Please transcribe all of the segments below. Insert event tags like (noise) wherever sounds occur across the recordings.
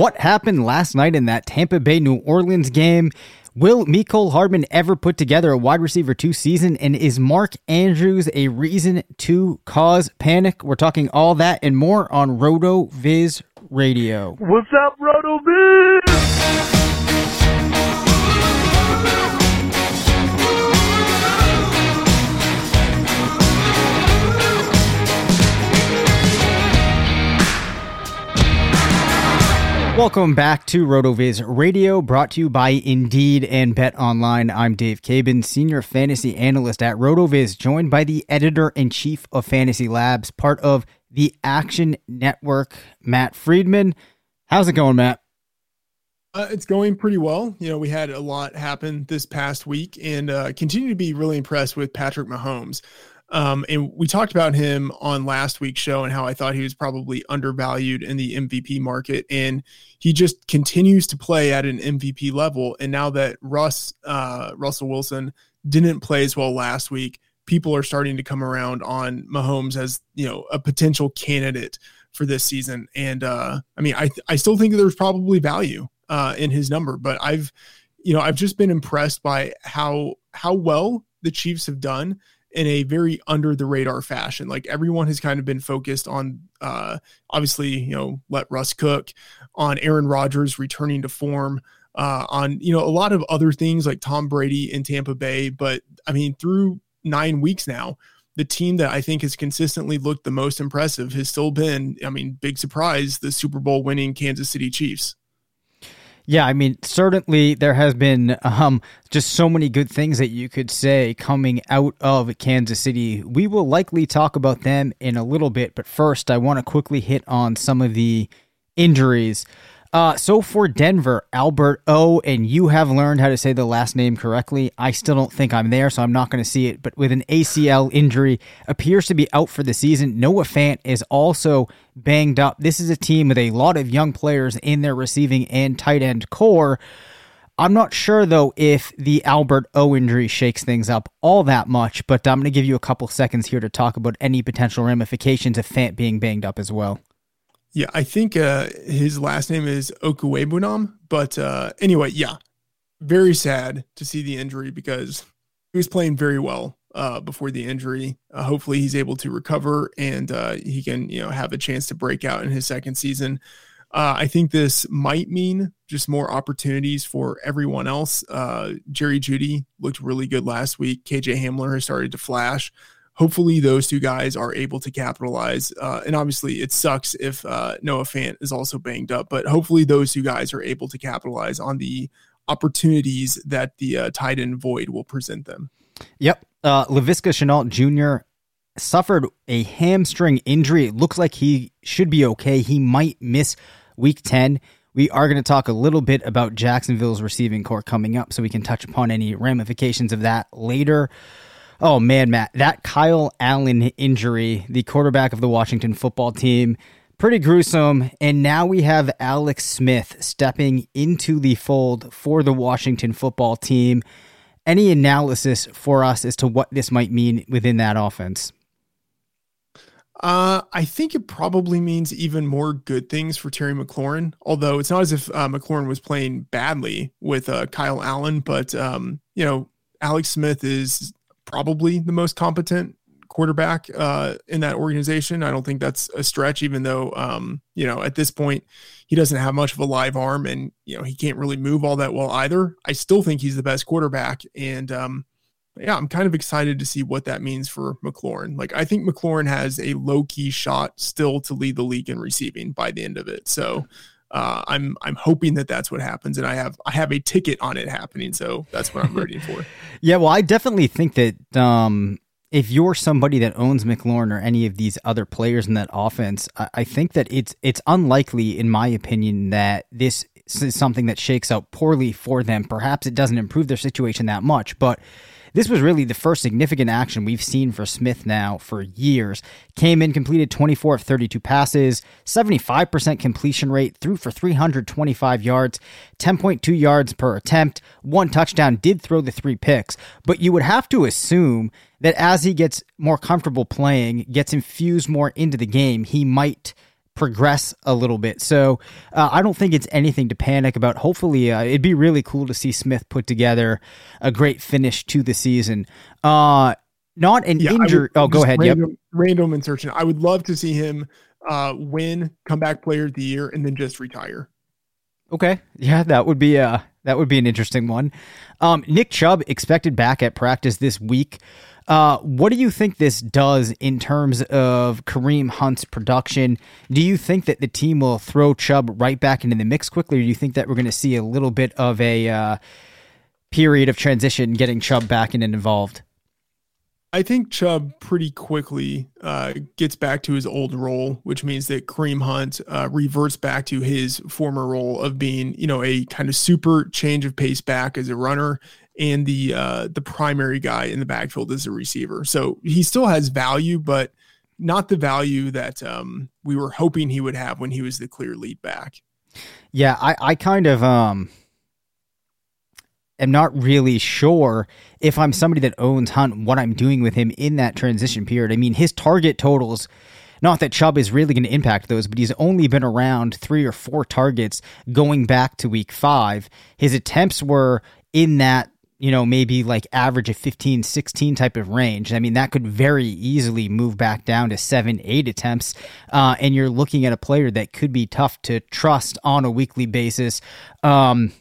What happened last night in that Tampa Bay New Orleans game? Will Mecole Hardman ever put together a wide receiver two season? And is Mark Andrews a reason to cause panic? We're talking all that and more on RotoViz Radio. What's up, RotoViz? Welcome back to RotoViz Radio, brought to you by Indeed and Bet Online. I'm Dave Cabin, Senior Fantasy Analyst at RotoViz, joined by the Editor in Chief of Fantasy Labs, part of the Action Network, Matt Freedman. How's it going, Matt? Uh, it's going pretty well. You know, we had a lot happen this past week and uh, continue to be really impressed with Patrick Mahomes. Um, and we talked about him on last week's show and how I thought he was probably undervalued in the MVP market. And he just continues to play at an MVP level. And now that Russ, uh, Russell Wilson didn't play as well last week, people are starting to come around on Mahomes as, you know, a potential candidate for this season. And uh, I mean, I, th- I still think there's probably value uh, in his number, but I've, you know, I've just been impressed by how, how well the Chiefs have done in a very under the radar fashion. Like everyone has kind of been focused on, uh, obviously, you know, let Russ cook, on Aaron Rodgers returning to form, uh, on, you know, a lot of other things like Tom Brady in Tampa Bay. But I mean, through nine weeks now, the team that I think has consistently looked the most impressive has still been, I mean, big surprise, the Super Bowl winning Kansas City Chiefs. Yeah, I mean, certainly there has been um, just so many good things that you could say coming out of Kansas City. We will likely talk about them in a little bit, but first, I want to quickly hit on some of the injuries. Uh, so for Denver, Albert O, and you have learned how to say the last name correctly. I still don't think I'm there, so I'm not going to see it. But with an ACL injury, appears to be out for the season. Noah Fant is also banged up. This is a team with a lot of young players in their receiving and tight end core. I'm not sure though if the Albert O injury shakes things up all that much, but I'm going to give you a couple seconds here to talk about any potential ramifications of Fant being banged up as well. Yeah, I think uh, his last name is Okwuegbunam. But uh, anyway, yeah, very sad to see the injury because he was playing very well uh, before the injury. Uh, hopefully, he's able to recover and uh, he can, you know, have a chance to break out in his second season. Uh, I think this might mean just more opportunities for everyone else. Uh, Jerry Jeudy looked really good last week. KJ Hamler has started to flash. Hopefully, those two guys are able to capitalize. Uh, and obviously, it sucks if uh, Noah Fant is also banged up, but hopefully, those two guys are able to capitalize on the opportunities that the uh, tight end void will present them. Yep. Uh, Laviska Shenault Jr. suffered a hamstring injury. It looks like he should be okay. He might miss week 10. We are going to talk a little bit about Jacksonville's receiving core coming up so we can touch upon any ramifications of that later. Oh man, Matt, that Kyle Allen injury, the quarterback of the Washington football team, pretty gruesome. And now we have Alex Smith stepping into the fold for the Washington football team. Any analysis for us as to what this might mean within that offense? Uh, I think it probably means even more good things for Terry McLaurin. Although it's not as if uh, McLaurin was playing badly with uh, Kyle Allen, but um, you know, Alex Smith is probably the most competent quarterback uh, in that organization. I don't think that's a stretch, even though um, you know at this point he doesn't have much of a live arm, and you know he can't really move all that well either. I still think he's the best quarterback, and um, yeah, I'm kind of excited to see what that means for McLaurin. Like, I think McLaurin has a low key shot still to lead the league in receiving by the end of it. So, uh, I'm I'm hoping that that's what happens, and I have I have a ticket on it happening. So that's what I'm rooting for. (laughs) yeah, well, I definitely think that um, if you're somebody that owns McLaurin or any of these other players in that offense, I, I think that it's it's unlikely, in my opinion, that this is something that shakes out poorly for them. Perhaps it doesn't improve their situation that much, but this was really the first significant action we've seen for Smith now for years. Came in, completed 24 of 32 passes, 75% completion rate, threw for 325 yards, 10.2 yards per attempt, one touchdown, did throw the three picks. But you would have to assume that as he gets more comfortable playing, gets infused more into the game, he might – progress a little bit. So uh, I don't think it's anything to panic about. Hopefully, uh, it'd be really cool to see Smith put together a great finish to the season. Uh, not an yeah, injury. Oh, go ahead. Random, yep. Random insertion. I would love to see him uh, win comeback player of the year and then just retire. Okay. Yeah, that would be uh that would be an interesting one. Um, Nick Chubb expected back at practice this week. Uh, what do you think this does in terms of Kareem Hunt's production? Do you think that the team will throw Chubb right back into the mix quickly, or do you think that we're going to see a little bit of a uh, period of transition getting Chubb back in and involved? I think Chubb pretty quickly uh, gets back to his old role, which means that Kareem Hunt uh, reverts back to his former role of being, you know, a kind of super change of pace back as a runner and the uh, the primary guy in the backfield is a receiver. So he still has value, but not the value that um, we were hoping he would have when he was the clear lead back. Yeah, I, I kind of um am not really sure if I'm somebody that owns Hunt what I'm doing with him in that transition period. I mean, his target totals not that Chubb is really going to impact those, but he's only been around three or four targets going back to week five. His attempts were in that you know, maybe like average of 15, 16 type of range. I mean, that could very easily move back down to seven, eight attempts. Uh, and you're looking at a player that could be tough to trust on a weekly basis. Um,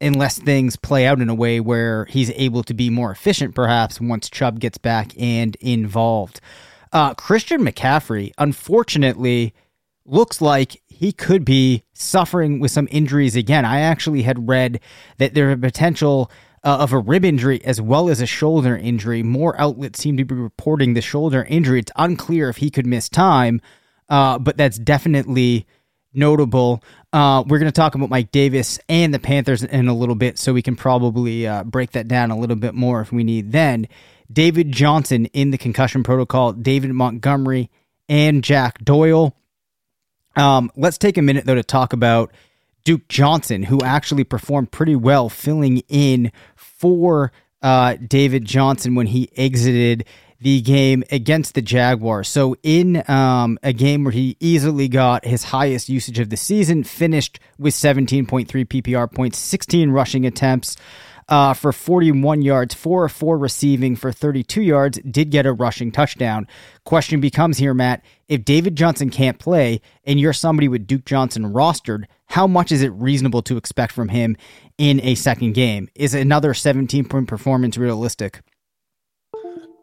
unless things play out in a way where he's able to be more efficient, perhaps once Chubb gets back and involved. Uh, Christian McCaffrey, unfortunately, looks like he could be suffering with some injuries again. I actually had read that there are potential uh, of a rib injury as well as a shoulder injury. More outlets seem to be reporting the shoulder injury. It's unclear if he could miss time, uh, but that's definitely notable. Uh, we're going to talk about Mike Davis and the Panthers in a little bit, so we can probably uh, break that down a little bit more if we need. Then, David Johnson in the concussion protocol, David Montgomery, and Jack Doyle. Um, let's take a minute, though, to talk about Duke Johnson, who actually performed pretty well filling in for uh, David Johnson when he exited the game against the Jaguars. So, in um, a game where he easily got his highest usage of the season, finished with 17.3 PPR points, 16 rushing attempts. uh, for 41 yards, 4 or 4 receiving for 32 yards, did get a rushing touchdown. Question becomes here, Matt if David Johnson can't play and you're somebody with Duke Johnson rostered, how much is it reasonable to expect from him in a second game? Is another 17 point performance realistic?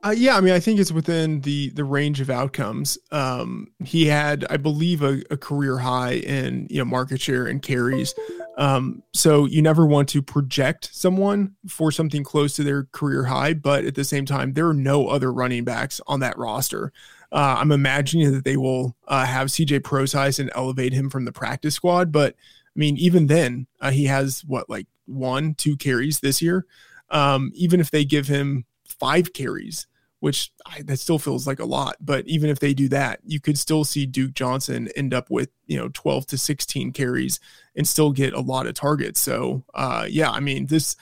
Uh, yeah, I mean, I think it's within the the range of outcomes. Um, he had, I believe, a, a, career high in you know market share and carries. Um, so you never want to project someone for something close to their career high, but at the same time, there are no other running backs on that roster. Uh, I'm imagining that they will uh, have CJ Prosise and elevate him from the practice squad, but I mean, even then, uh, he has what like one, two carries this year. Um, even if they give him five carries, which I, that still feels like a lot. But even if they do that, you could still see Duke Johnson end up with you know 12 to 16 carries and still get a lot of targets. So uh, yeah, I mean this.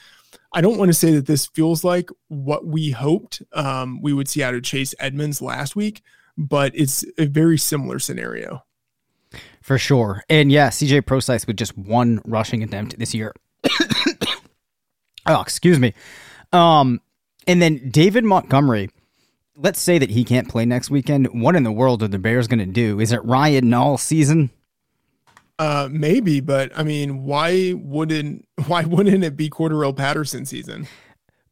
I don't want to say that this feels like what we hoped um, we would see out of Chase Edmonds last week, but it's a very similar scenario. For sure. And yeah, CJ Prosise with just one rushing attempt this year. (coughs) oh, excuse me. Um, and then David Montgomery let's say that he can't play next weekend. What in the world are the Bears going to do? Is it Ryan Nall season? Uh, maybe, but I mean, why wouldn't (laughs) why wouldn't it be Cordarrelle Patterson season?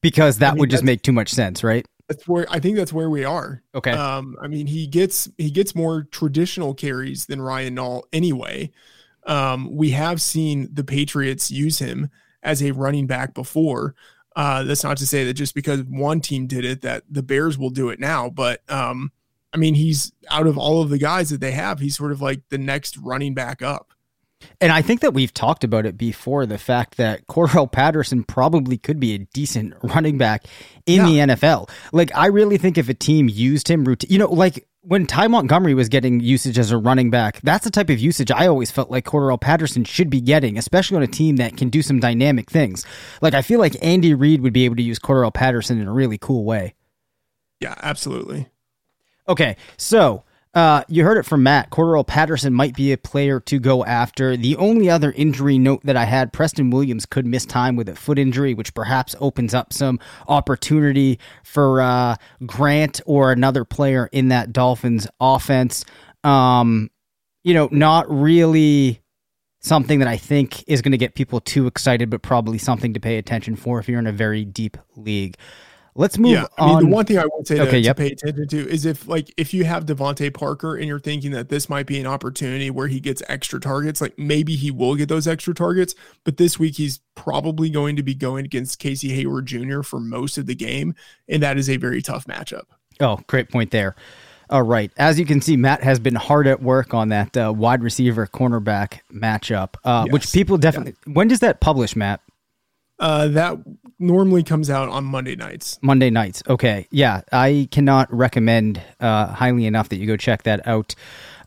Because that I mean, would just make too much sense, right? That's where I think that's where we are. Okay. Um, I mean, he gets he gets more traditional carries than Ryan Nall anyway. Um, we have seen the Patriots use him as a running back before. Uh, that's not to say that just because one team did it that the Bears will do it now, but um, I mean, he's out of all of the guys that they have, he's sort of like the next running back up. And I think that we've talked about it before the fact that Cordarrelle Patterson probably could be a decent running back in yeah. the NFL. Like, I really think if a team used him routine, you know, like when Ty Montgomery was getting usage as a running back, that's the type of usage I always felt like Cordarrelle Patterson should be getting, especially on a team that can do some dynamic things. Like I feel like Andy Reid would be able to use Cordarrelle Patterson in a really cool way. Yeah, absolutely. Okay, so uh, you heard it from Matt. Cordarrelle Patterson might be a player to go after. The only other injury note that I had, Preston Williams could miss time with a foot injury, which perhaps opens up some opportunity for uh, Grant or another player in that Dolphins offense. Um, you know, not really something that I think is going to get people too excited, but probably something to pay attention for if you're in a very deep league. Let's move yeah, I mean, on. The one thing I would say to, okay, yep. to pay attention to is if like if you have DeVante Parker and you're thinking that this might be an opportunity where he gets extra targets, like maybe he will get those extra targets, but this week he's probably going to be going against Casey Hayward Jr. for most of the game, and that is a very tough matchup. Oh, great point there. All right. As you can see, Matt has been hard at work on that uh, wide receiver cornerback matchup, uh, yes. which people definitely. Yeah. When does that publish, Matt? Uh, that normally comes out on Monday nights. Monday nights. Okay. Yeah. I cannot recommend uh, highly enough that you go check that out.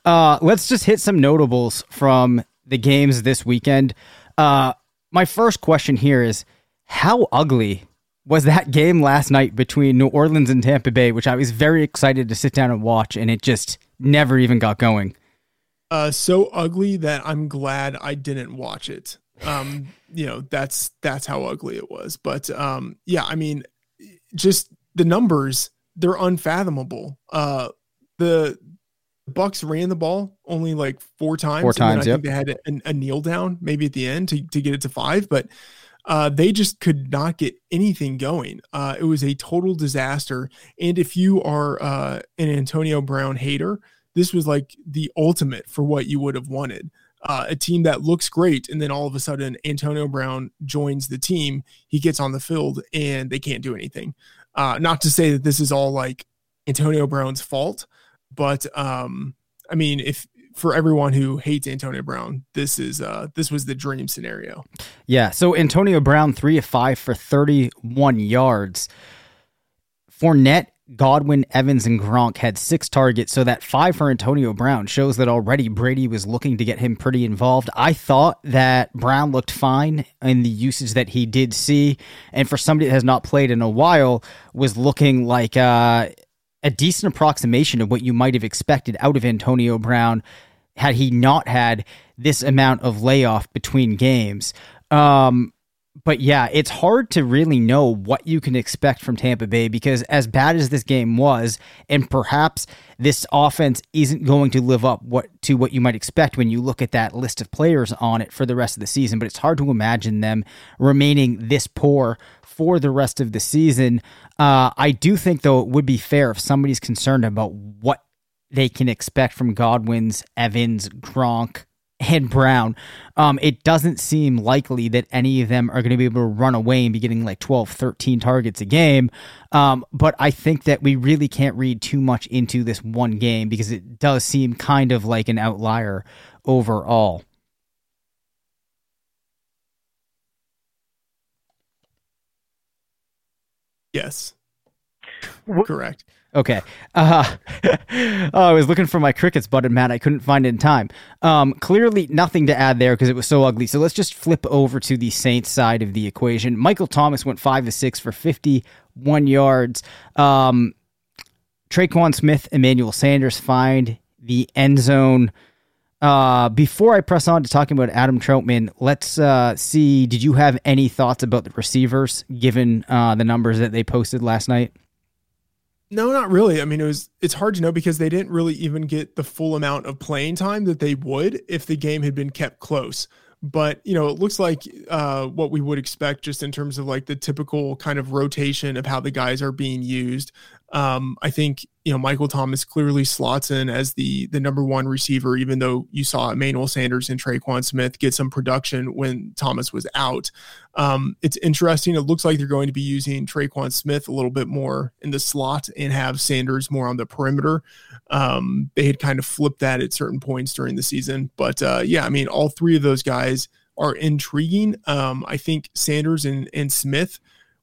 Uh, let's just hit some notables from the games this weekend. Uh, my first question here is how ugly was that game last night between New Orleans and Tampa Bay, which I was very excited to sit down and watch, and it just never even got going? Uh, so ugly that I'm glad I didn't watch it um you know that's that's how ugly it was but um yeah i mean just the numbers they're unfathomable uh the bucks ran the ball only like four times four times i yep. think they had a, a, kneel down maybe at the end to, to get it to five but uh, they just could not get anything going. Uh, it was a total disaster. And if you are uh, an Antonio Brown hater, this was like the ultimate for what you would have wanted uh, a team that looks great, and then all of a sudden Antonio Brown joins the team. He gets on the field and they can't do anything. Uh, not to say that this is all like Antonio Brown's fault, but um, I mean, if for everyone who hates Antonio Brown, this is uh, this was the dream scenario. Yeah. So Antonio Brown three of five for thirty one yards. Fournette Godwin, Evans, and Gronk had six targets, so that five for Antonio Brown shows that already Brady was looking to get him pretty involved. I thought that Brown looked fine in the usage that he did see, and for somebody that has not played in a while, was looking like uh, a decent approximation of what you might have expected out of Antonio Brown had he not had this amount of layoff between games. Um, but yeah, it's hard to really know what you can expect from Tampa Bay because as bad as this game was, and perhaps this offense isn't going to live up what to what you might expect when you look at that list of players on it for the rest of the season. But it's hard to imagine them remaining this poor for the rest of the season. Uh, I do think, though, it would be fair if somebody's concerned about what they can expect from Godwin's, Evans, Gronk, and Brown, um, it doesn't seem likely that any of them are going to be able to run away and be getting like 12, 13 targets a game. Um, but I think that we really can't read too much into this one game because it does seem kind of like an outlier overall. Yes. Correct. Okay. Uh, (laughs) oh, I was looking for my crickets button, Matt. I couldn't find it in time. Um, clearly, nothing to add there because it was so ugly. So let's just flip over to the Saints side of the equation. Michael Thomas went five to six for fifty-one yards. Um, Tre'Quan Smith, Emmanuel Sanders find the end zone. Uh, before I press on to talking about Adam Trautman, let's uh, see. Did you have any thoughts about the receivers given uh, the numbers that they posted last night? No, not really. I mean, it was it's hard to know because they didn't really even get the full amount of playing time that they would if the game had been kept close. But you know, it looks like uh, what we would expect just in terms of like the typical kind of rotation of how the guys are being used. Um, I think you know Michael Thomas clearly slots in as the the number one receiver, even though you saw Emmanuel Sanders and Tre'Quan Smith get some production when Thomas was out. Um, it's interesting. It looks like they're going to be using Tre'Quan Smith a little bit more in the slot and have Sanders more on the perimeter. Um, they had kind of flipped that at certain points during the season, but uh, yeah, I mean, all three of those guys are intriguing. Um, I think Sanders and and Smith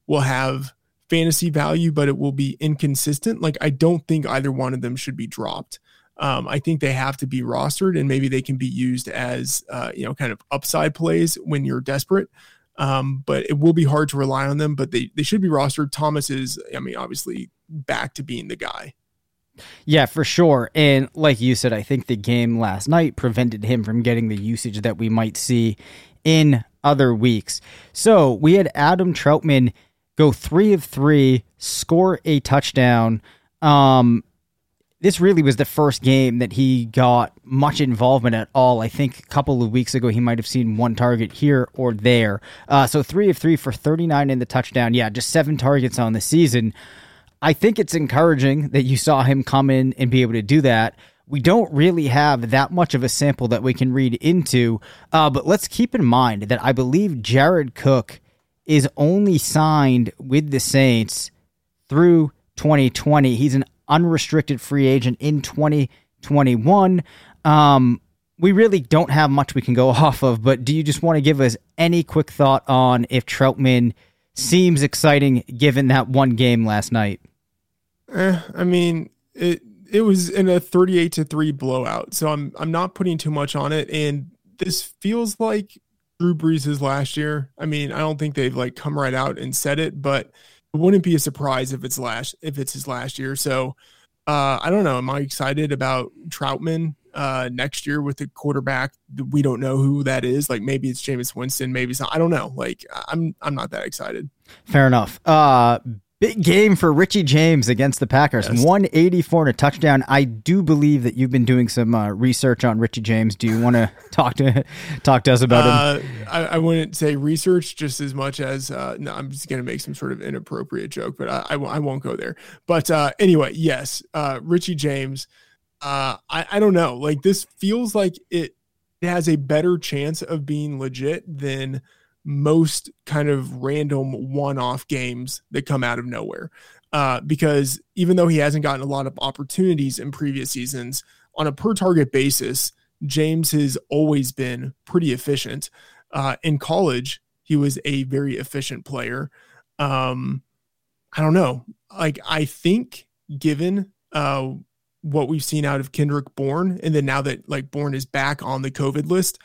will have fantasy value, but it will be inconsistent. Like I don't think either one of them should be dropped. Um, I think they have to be rostered, and maybe they can be used as uh, you know kind of upside plays when you're desperate. Um, but it will be hard to rely on them. But they they should be rostered. Thomas is, I mean, obviously back to being the guy. Yeah, for sure. And like you said, I think the game last night prevented him from getting the usage that we might see in other weeks. So we had Adam Trautman go three of three, score a touchdown. Um, this really was the first game that he got much involvement at all. I think a couple of weeks ago he might have seen one target here or there. Uh, so three of three for 39 in the touchdown. Yeah, just seven targets on the season. I think it's encouraging that you saw him come in and be able to do that. We don't really have that much of a sample that we can read into, uh, but let's keep in mind that I believe Jared Cook is only signed with the Saints through 2020. He's an unrestricted free agent in 2021. Um, we really don't have much we can go (laughs) off of, but do you just want to give us any quick thought on if Trautman seems exciting given that one game last night? Eh, I mean, it it was in a 38 to 3 blowout. So I'm I'm not putting too much on it and this feels like Drew Brees' last year. I mean, I don't think they've like come right out and said it, but it wouldn't be a surprise if it's last if it's his last year. So uh, I don't know. Am I excited about Trautman uh, next year with the quarterback? We don't know who that is. Like maybe it's Jameis Winston, maybe it's not. I don't know. Like I'm I'm not that excited. Fair enough. Uh, Big game for Richie James against the Packers. Yes. 184 and a touchdown. I do believe that you've been doing some uh, research on Richie James. Do you want to (laughs) talk to talk to us about uh, him? I, I, wouldn't say research just as much as uh, no, I'm just going to make some sort of inappropriate joke, but I, I, I won't go there. But uh, anyway, yes, uh, Richie James. Uh, I, I don't know. Like this feels like it, it has a better chance of being legit than – most kind of random one-off games that come out of nowhere. Uh, because even though he hasn't gotten a lot of opportunities in previous seasons, on a per target basis, James has always been pretty efficient. Uh, in college, he was a very efficient player. Um, I don't know. Like I think, given uh, what we've seen out of Kendrick Bourne, and then now that like Bourne is back on the COVID list,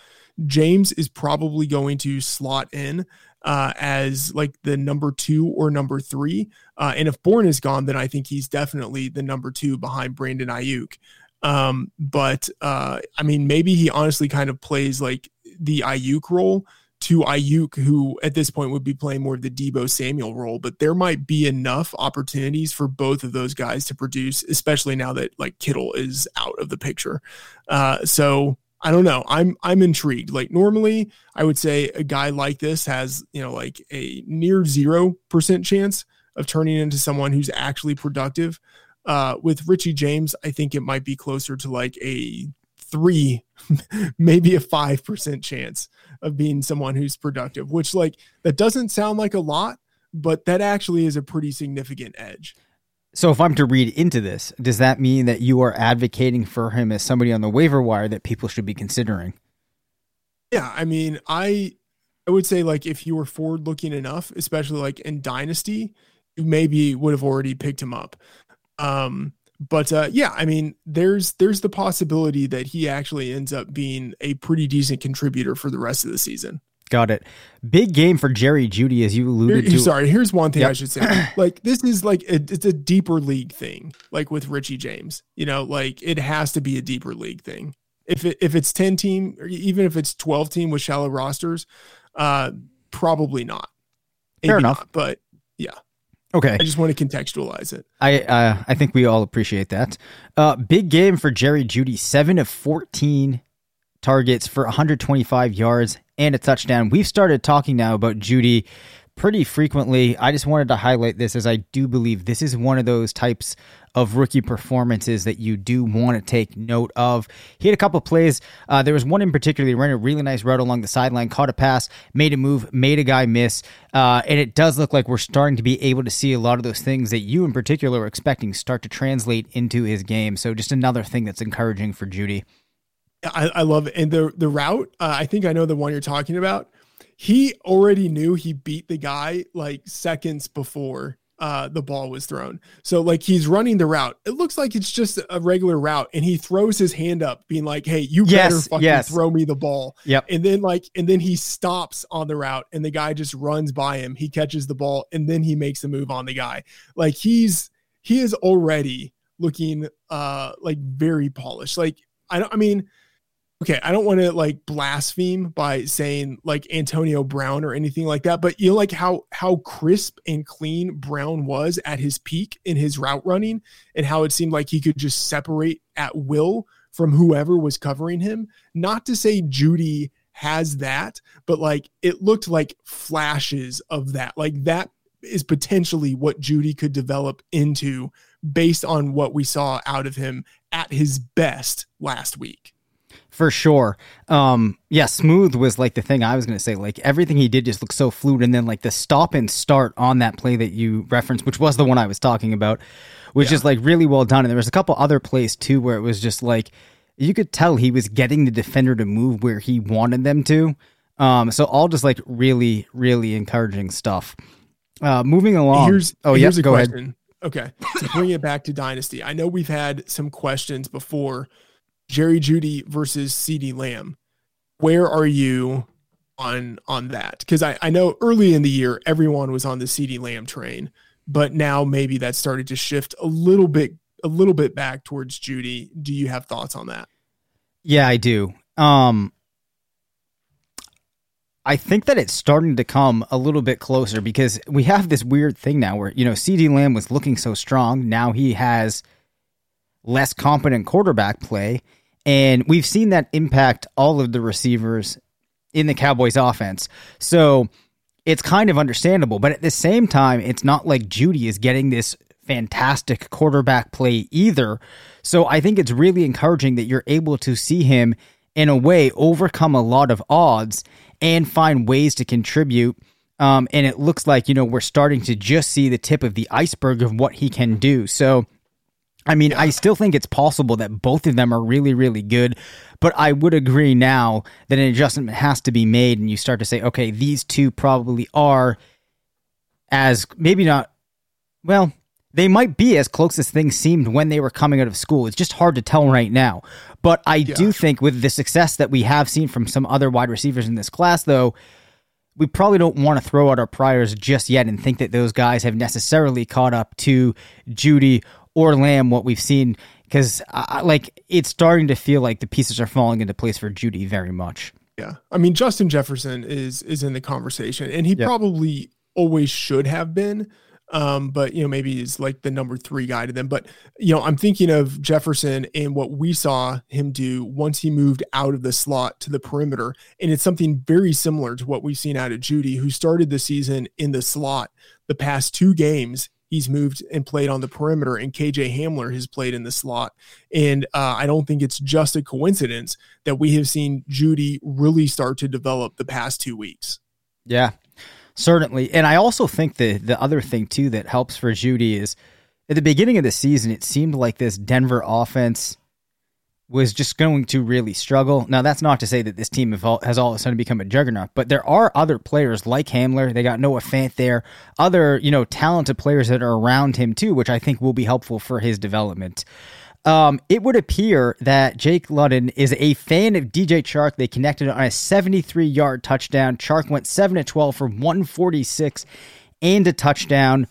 James is probably going to slot in uh, as like the number two or number three. Uh, and if Bourne is gone, then I think he's definitely the number two behind Brandon Aiyuk. Um, but uh, I mean, maybe he honestly kind of plays like the Aiyuk role to Aiyuk, who at this point would be playing more of the Deebo Samuel role. But there might be enough opportunities for both of those guys to produce, especially now that like Kittle is out of the picture. Uh, so I don't know. I'm I'm intrigued. Like normally, I would say a guy like this has you know like a near zero percent chance of turning into someone who's actually productive. Uh, with Richie James, I think it might be closer to like a three, (laughs) maybe a 5% chance of being someone who's productive, which, like, that doesn't sound like a lot, but that actually is a pretty significant edge. So, if I'm to read into this, does that mean that you are advocating for him as somebody on the waiver wire that people should be considering? Yeah, I mean, I I would say like if you were forward looking enough, especially like in dynasty, you maybe would have already picked him up. Um, but uh, yeah, I mean, there's there's the possibility that he actually ends up being a pretty decent contributor for the rest of the season. Got it. Big game for Jerry Jeudy, as you alluded Here, to. Sorry, here's one thing yep. I should say. (clears throat) like this is like a, it's a deeper league thing. Like with Richie James, you know, like it has to be a deeper league thing. If it if it's ten team, or even if it's twelve team with shallow rosters, uh, probably not. Maybe Fair enough, not, but yeah. Okay. I just want to contextualize it. I uh, I think we all appreciate that. Uh, big game for Jerry Jeudy, seven of fourteen targets for 125 yards and a touchdown. We've started talking now about Jeudy pretty frequently. I just wanted to highlight this as I do believe this is one of those types of rookie performances that you do want to take note of. He had a couple plays. Uh, there was one in particular. He ran a really nice route along the sideline, caught a pass, made a move, made a guy miss. Uh, and it does look like we're starting to be able to see a lot of those things that you in particular are expecting start to translate into his game. So just another thing that's encouraging for Jeudy. I, I love it. And the the route, uh, I think I know the one you're talking about. He already knew he beat the guy like seconds before uh, the ball was thrown. So like he's running the route. It looks like it's just a regular route, and he throws his hand up, being like, "Hey, you yes, better fucking yes. throw me the ball." Yep. And then like, and then he stops on the route, and the guy just runs by him. He catches the ball, and then he makes a move on the guy. Like he's he is already looking uh like very polished. Like I don't. I mean okay, I don't want to like blaspheme by saying like Antonio Brown or anything like that, but you know like how how crisp and clean Brown was at his peak in his route running and how it seemed like he could just separate at will from whoever was covering him. Not to say Jeudy has that, but like it looked like flashes of that. Like that is potentially what Jeudy could develop into based on what we saw out of him at his best last week for sure. Um, yeah, smooth was like the thing I was going to say. Like everything he did just looked so fluid, and then like the stop and start on that play that you referenced, which was the one I was talking about, was yeah. just like really well done. And there was a couple other plays too where it was just like you could tell he was getting the defender to move where he wanted them to. Um, so all just like really, really encouraging stuff. Uh, moving along. Here's, oh, here's yeah, a go question. ahead. Okay, to bring it back to Dynasty, I know we've had some questions before Jerry Jeudy versus CeeDee Lamb. Where are you on on that? Because I, I know early in the year everyone was on the CeeDee Lamb train, but now maybe that started to shift a little bit a little bit back towards Jeudy. Do you have thoughts on that? Yeah, I do. Um I think that it's starting to come a little bit closer because we have this weird thing now where, you know, CeeDee Lamb was looking so strong. Now he has less competent quarterback play. And we've seen that impact all of the receivers in the Cowboys offense. So it's kind of understandable. But at the same time, it's not like Jeudy is getting this fantastic quarterback play either. So I think it's really encouraging that you're able to see him, in a way, overcome a lot of odds and find ways to contribute. Um, and it looks like, you know, we're starting to just see the tip of the iceberg of what he can do. So I mean, I still think it's possible that both of them are really, really good, but I would agree now that an adjustment has to be made, and you start to say, okay, these two probably are as maybe not, well, they might be as close as things seemed when they were coming out of school. It's just hard to tell right now. But I yeah. do think with the success that we have seen from some other wide receivers in this class, though, we probably don't want to throw out our priors just yet and think that those guys have necessarily caught up to Jeudy or Lamb what we've seen because like it's starting to feel like the pieces are falling into place for Jeudy very much. Yeah. I mean, Justin Jefferson is is in the conversation and he Yep. probably always should have been. Um, but you know, maybe he's like the number three guy to them. But you know, I'm thinking of Jefferson and what we saw him do once he moved out of the slot to the perimeter. And it's something very similar to what we've seen out of Jeudy, who started the season in the slot. The past two games, he's moved and played on the perimeter, and KJ Hamler has played in the slot. And uh, I don't think it's just a coincidence that we have seen Jeudy really start to develop the past two weeks. Yeah, certainly. And I also think the the other thing too that helps for Jeudy is at the beginning of the season, it seemed like this Denver offense was just going to really struggle. Now, that's not to say that this team has all of a sudden become a juggernaut, but there are other players like Hamler. They got Noah Fant there, other you know talented players that are around him too, which I think will be helpful for his development. Um, it would appear that Jake Luton is a fan of DJ Chark. They connected on a 73 yard touchdown. Chark went 7 to 12 for 146 and a touchdown.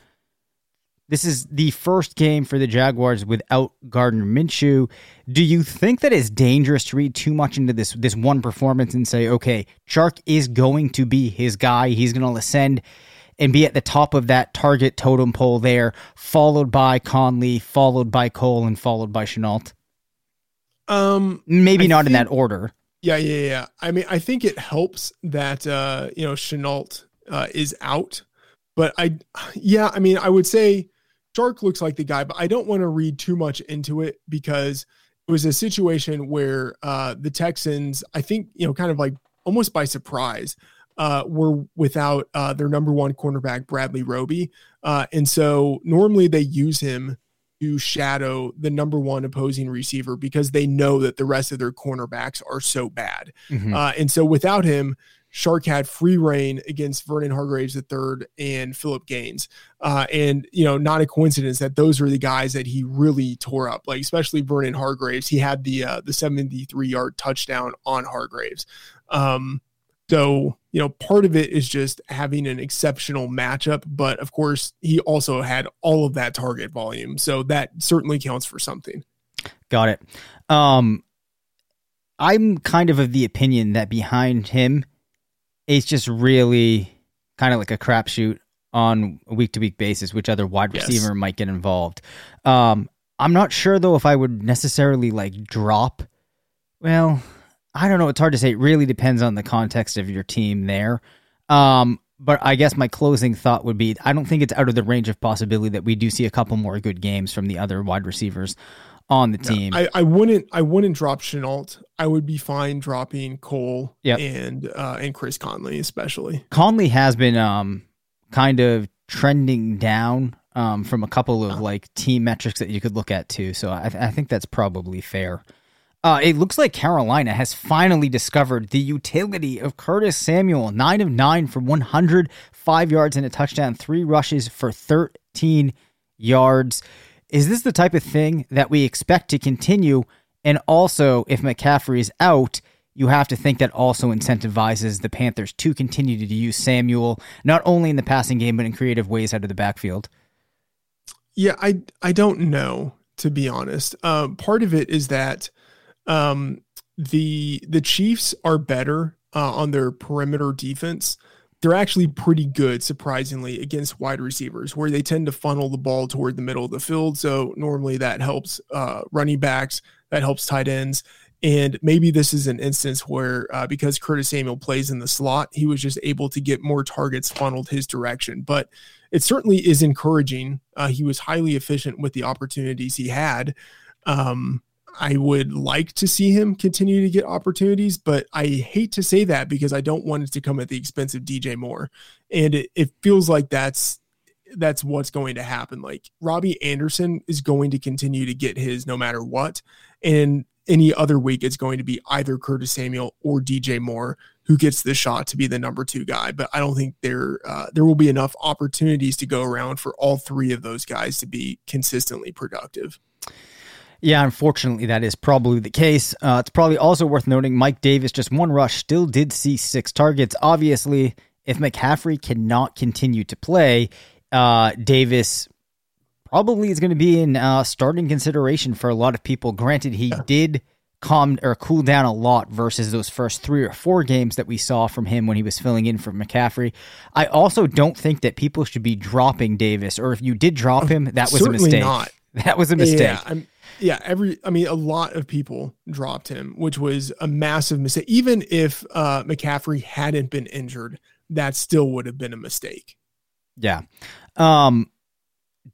This is the first game for the Jaguars without Gardner Minshew. Do you think that it's dangerous to read too much into this this one performance and say, okay, Chark is going to be his guy. He's going to ascend and be at the top of that target totem pole there, followed by Conley, followed by Cole, and followed by Shenault. Um, Maybe I not in that order. Yeah, yeah, yeah. I mean, I think it helps that uh, you know Shenault uh, is out, but I, yeah, I mean, I would say Chark looks like the guy, but I don't want to read too much into it because it was a situation where uh, the Texans, I think, you know, kind of like almost by surprise, uh, were without uh, their number one cornerback Bradley Roby, uh, and so normally they use him to shadow the number one opposing receiver because they know that the rest of their cornerbacks are so bad. Mhm. Uh, and so without him, Chark had free reign against Vernon Hargreaves III and Philip Gaines. Uh, and, you know, not a coincidence that those are the guys that he really tore up, like especially Vernon Hargreaves. He had the uh, the 73 yard touchdown on Hargreaves. Um, so, you know, part of it is just having an exceptional matchup, but of course, he also had all of that target volume. So that certainly counts for something. Got it. Um, I'm kind of of the opinion that behind him, it's just really kind of like a crapshoot on a week to week basis, which other wide Yes. receiver might get involved. Um, I'm not sure though if I would necessarily like drop. Well, I don't know. It's hard to say. It really depends on the context of your team there. Um, but I guess my closing thought would be I don't think it's out of the range of possibility that we do see a couple more good games from the other wide receivers on the team. I, I wouldn't I wouldn't drop Shenault. I would be fine dropping Cole Yep. and uh, and Chris Conley especially. Conley has been um kind of trending down um from a couple of like team metrics that you could look at too. So I, I think that's probably fair. Uh, it looks like Carolina has finally discovered the utility of Curtis Samuel. Nine of nine for 105 yards and a touchdown, three rushes for 13 yards. Is this the type of thing that we expect to continue? And also, if McCaffrey is out, you have to think that also incentivizes the Panthers to continue to use Samuel, not only in the passing game, but in creative ways out of the backfield. Yeah, I I don't know to be honest. Um, part of it is that um, the the Chiefs are better uh, on their perimeter defense. They're actually pretty good, surprisingly, against wide receivers, where they tend to funnel the ball toward the middle of the field. So normally that helps uh, running backs, that helps tight ends. And maybe this is an instance where, uh, because Curtis Samuel plays in the slot, he was just able to get more targets funneled his direction. But it certainly is encouraging. Uh, he was highly efficient with the opportunities he had. Um, I would like to see him continue to get opportunities, but I hate to say that because I don't want it to come at the expense of DJ Moore. And it, it feels like that's that's what's going to happen. Like Robbie Anderson is going to continue to get his no matter what. And any other week it's going to be either Curtis Samuel or DJ Moore who gets the shot to be the number two guy. But I don't think there uh, there will be enough opportunities to go around for all three of those guys to be consistently productive. Yeah, unfortunately, that is probably the case. Uh, it's probably also worth noting Mike Davis, just one rush, still did see six targets. Obviously, if McCaffrey cannot continue to play, uh, Davis probably is going to be in uh, starting consideration for a lot of people. Granted, he did calm or cooled down a lot versus those first three or four games that we saw from him when he was filling in for McCaffrey. I also don't think that people should be dropping Davis, or if you did drop him, that was Certainly a mistake. not. (laughs) That was a mistake. Yeah, yeah, every I mean, a lot of people dropped him, which was a massive mistake. Even if uh, McCaffrey hadn't been injured, that still would have been a mistake. Yeah. Um,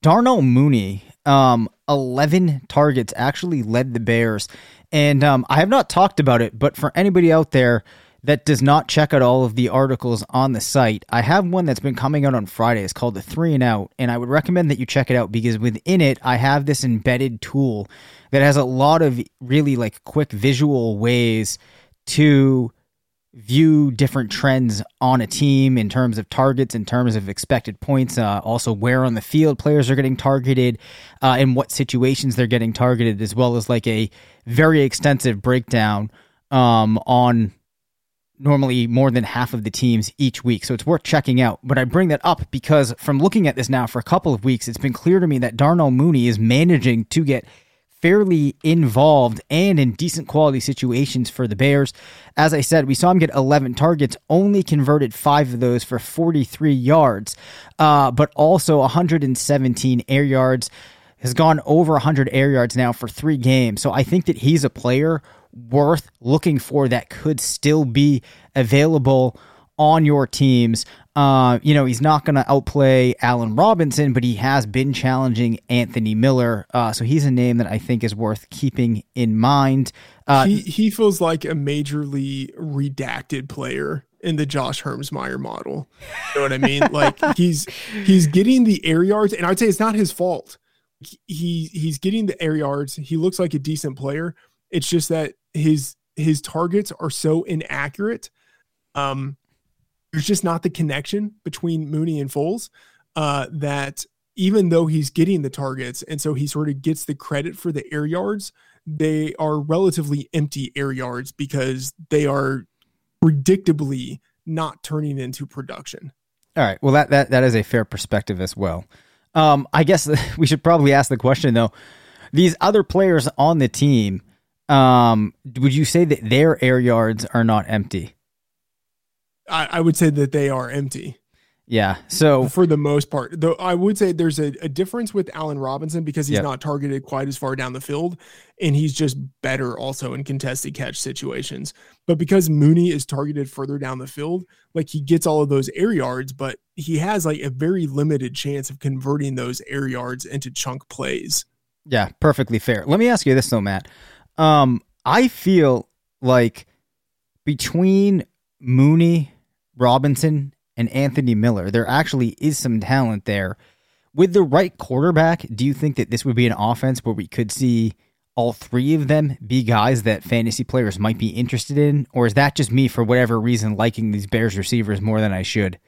Darnell Mooney, um, 11 targets actually led the Bears. And um, I have not talked about it, but for anybody out there that does not check out all of the articles on the site, I have one that's been coming out on Friday. It's called The Three and Out. And I would recommend that you check it out because within it, I have this embedded tool that has a lot of really like quick visual ways to view different trends on a team in terms of targets, in terms of expected points, uh, also where on the field players are getting targeted, uh, and what situations they're getting targeted, as well as like a very extensive breakdown um, on normally more than half of the teams each week. So it's worth checking out. But I bring that up because from looking at this now for a couple of weeks, it's been clear to me that Darnell Mooney is managing to get fairly involved and in decent quality situations for the Bears. As I said, we saw him get 11 targets, only converted five of those for 43 yards, uh, but also 117 air yards. Has gone over 100 air yards now for three games. So I think that he's a player worth looking for that could still be available on your teams. Uh, you know, he's not going to outplay Allen Robinson, but he has been challenging Anthony Miller. Uh, so he's a name that I think is worth keeping in mind. Uh, he he feels like a majorly redacted player in the Josh Hermsmeyer model. You know what I mean? (laughs) like he's he's getting the air yards, and I'd say it's not his fault. He he's getting the air yards. He looks like a decent player. It's just that his his targets are so inaccurate. Um, there's just not the connection between Mooney and Foles uh, that even though he's getting the targets and so he sort of gets the credit for the air yards, they are relatively empty air yards because they are predictably not turning into production. All right. Well, that that that is a fair perspective as well. Um, I guess (laughs) we should probably ask the question though. These other players on the team, um, would you say that their air yards are not empty? I, I would say that they are empty. Yeah. So for the most part, though, I would say there's a, a difference with Allen Robinson because he's Yep. not targeted quite as far down the field, and he's just better also in contested catch situations. But because Mooney is targeted further down the field, like he gets all of those air yards, but he has like a very limited chance of converting those air yards into chunk plays. Yeah, perfectly fair. Let me ask you this though, Matt. Um, I feel like between Mooney, Robinson, and Anthony Miller, there actually is some talent there. With the right quarterback, do you think that this would be an offense where we could see all three of them be guys that fantasy players might be interested in? Or is that just me, for whatever reason, liking these Bears receivers more than I should?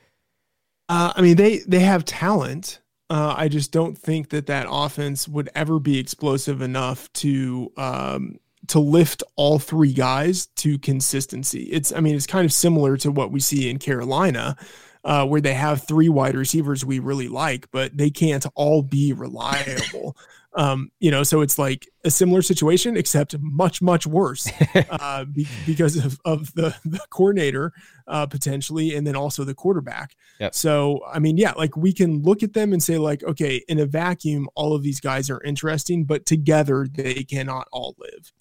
Uh, I mean, they they have talent. Uh, I just don't think that that offense would ever be explosive enough to um, to lift all three guys to consistency. It's I mean, it's kind of similar to what we see in Carolina, uh, where they have three wide receivers we really like, but they can't all be (laughs) reliable. Um, you know, so it's like a similar situation, except much, much worse (laughs) uh, be, because of, of the, the coordinator uh, potentially, and then also the quarterback. Yep. So, I mean, yeah, like we can look at them and say, like, okay, in a vacuum, all of these guys are interesting, but together they cannot all live.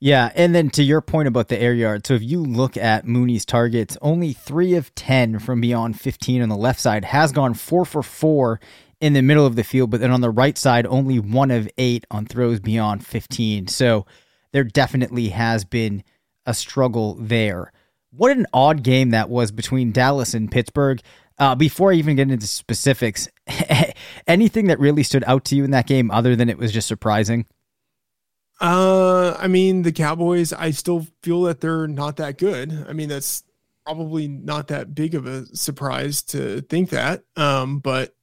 Yeah, and then to your point about the air yard, so if you look at Mooney's targets, only three of ten from beyond fifteen on the left side has gone four for four in the middle of the field, but then on the right side, only one of eight on throws beyond fifteen. So there definitely has been a struggle there. What an odd game that was between Dallas and Pittsburgh. Uh, before I even get into specifics, (laughs) anything that really stood out to you in that game, other than it was just surprising? Uh, I mean, the Cowboys, I still feel that they're not that good. I mean, that's probably not that big of a surprise to think that. Um, but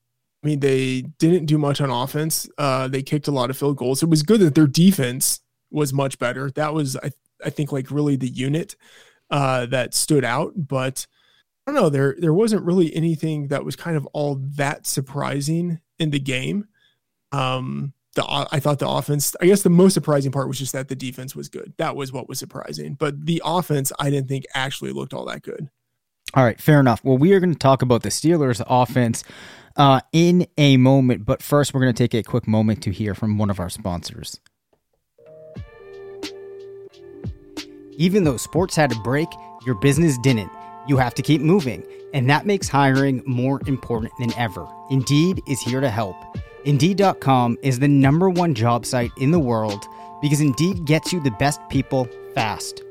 I mean, they didn't do much on offense. Uh, they kicked a lot of field goals. It was good that their defense was much better. That was, I, I think, like really the unit uh, that stood out. But I don't know, there there wasn't really anything that was kind of all that surprising in the game. Um, the I thought the offense. I guess the most surprising part was just that the defense was good. That was what was surprising. But the offense, I didn't think actually looked all that good. All right, fair enough. Well, we are going to talk about the Steelers' offense uh, in a moment, but first, we're going to take a quick moment to hear from one of our sponsors. Even though sports had a break, your business didn't. You have to keep moving, and that makes hiring more important than ever. Indeed is here to help. Indeed.com is the number one job site in the world because Indeed gets you the best people fast.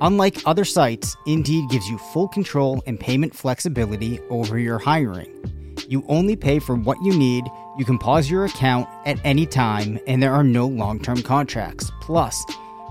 Unlike other sites, Indeed gives you full control and payment flexibility over your hiring. You only pay for what you need, you can pause your account at any time, and there are no long term contracts. Plus,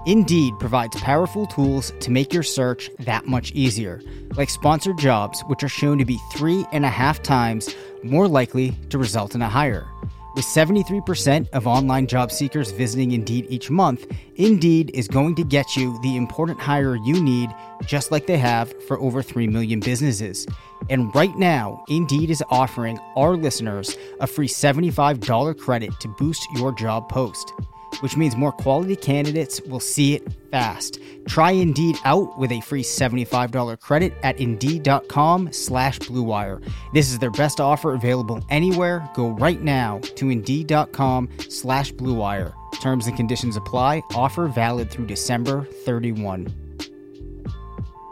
Indeed provides powerful tools to make your search that much easier, like sponsored jobs, which are shown to be three and a half times more likely to result in a hire. With 73% of online job seekers visiting Indeed each month, Indeed is going to get you the important hire you need, just like they have for over 3 million businesses. And right now, Indeed is offering our listeners a free $75 credit to boost your job post which means more quality candidates will see it fast. Try Indeed out with a free $75 credit at Indeed.com slash BlueWire. This is their best offer available anywhere. Go right now to Indeed.com slash BlueWire. Terms and conditions apply. Offer valid through December 31.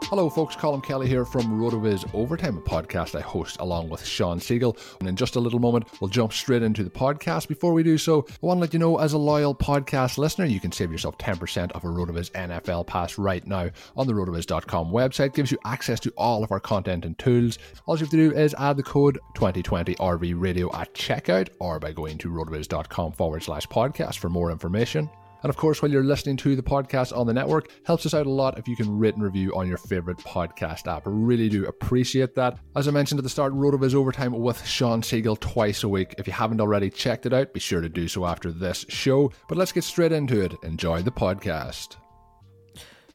Hello, folks. Colin Kelly here from RotoViz Overtime, a podcast I host along with Shawn Siegele. And in just a little moment, we'll jump straight into the podcast. Before we do so, I want to let you know, as a loyal podcast listener, you can save yourself 10% of a RotoViz NFL pass right now on the RotoViz.com website. It gives you access to all of our content and tools. All you have to do is add the code 2020RV Radio at checkout or by going to RotoViz.com forward slash podcast for more information. And of course, while you're listening to the podcast on the network, helps us out a lot if you can rate and review on your favorite podcast app. Really do appreciate that. As I mentioned at the start, RotoViz Overtime with Shawn Siegele twice a week. If you haven't already checked it out, be sure to do so after this show. But let's get straight into it. Enjoy the podcast.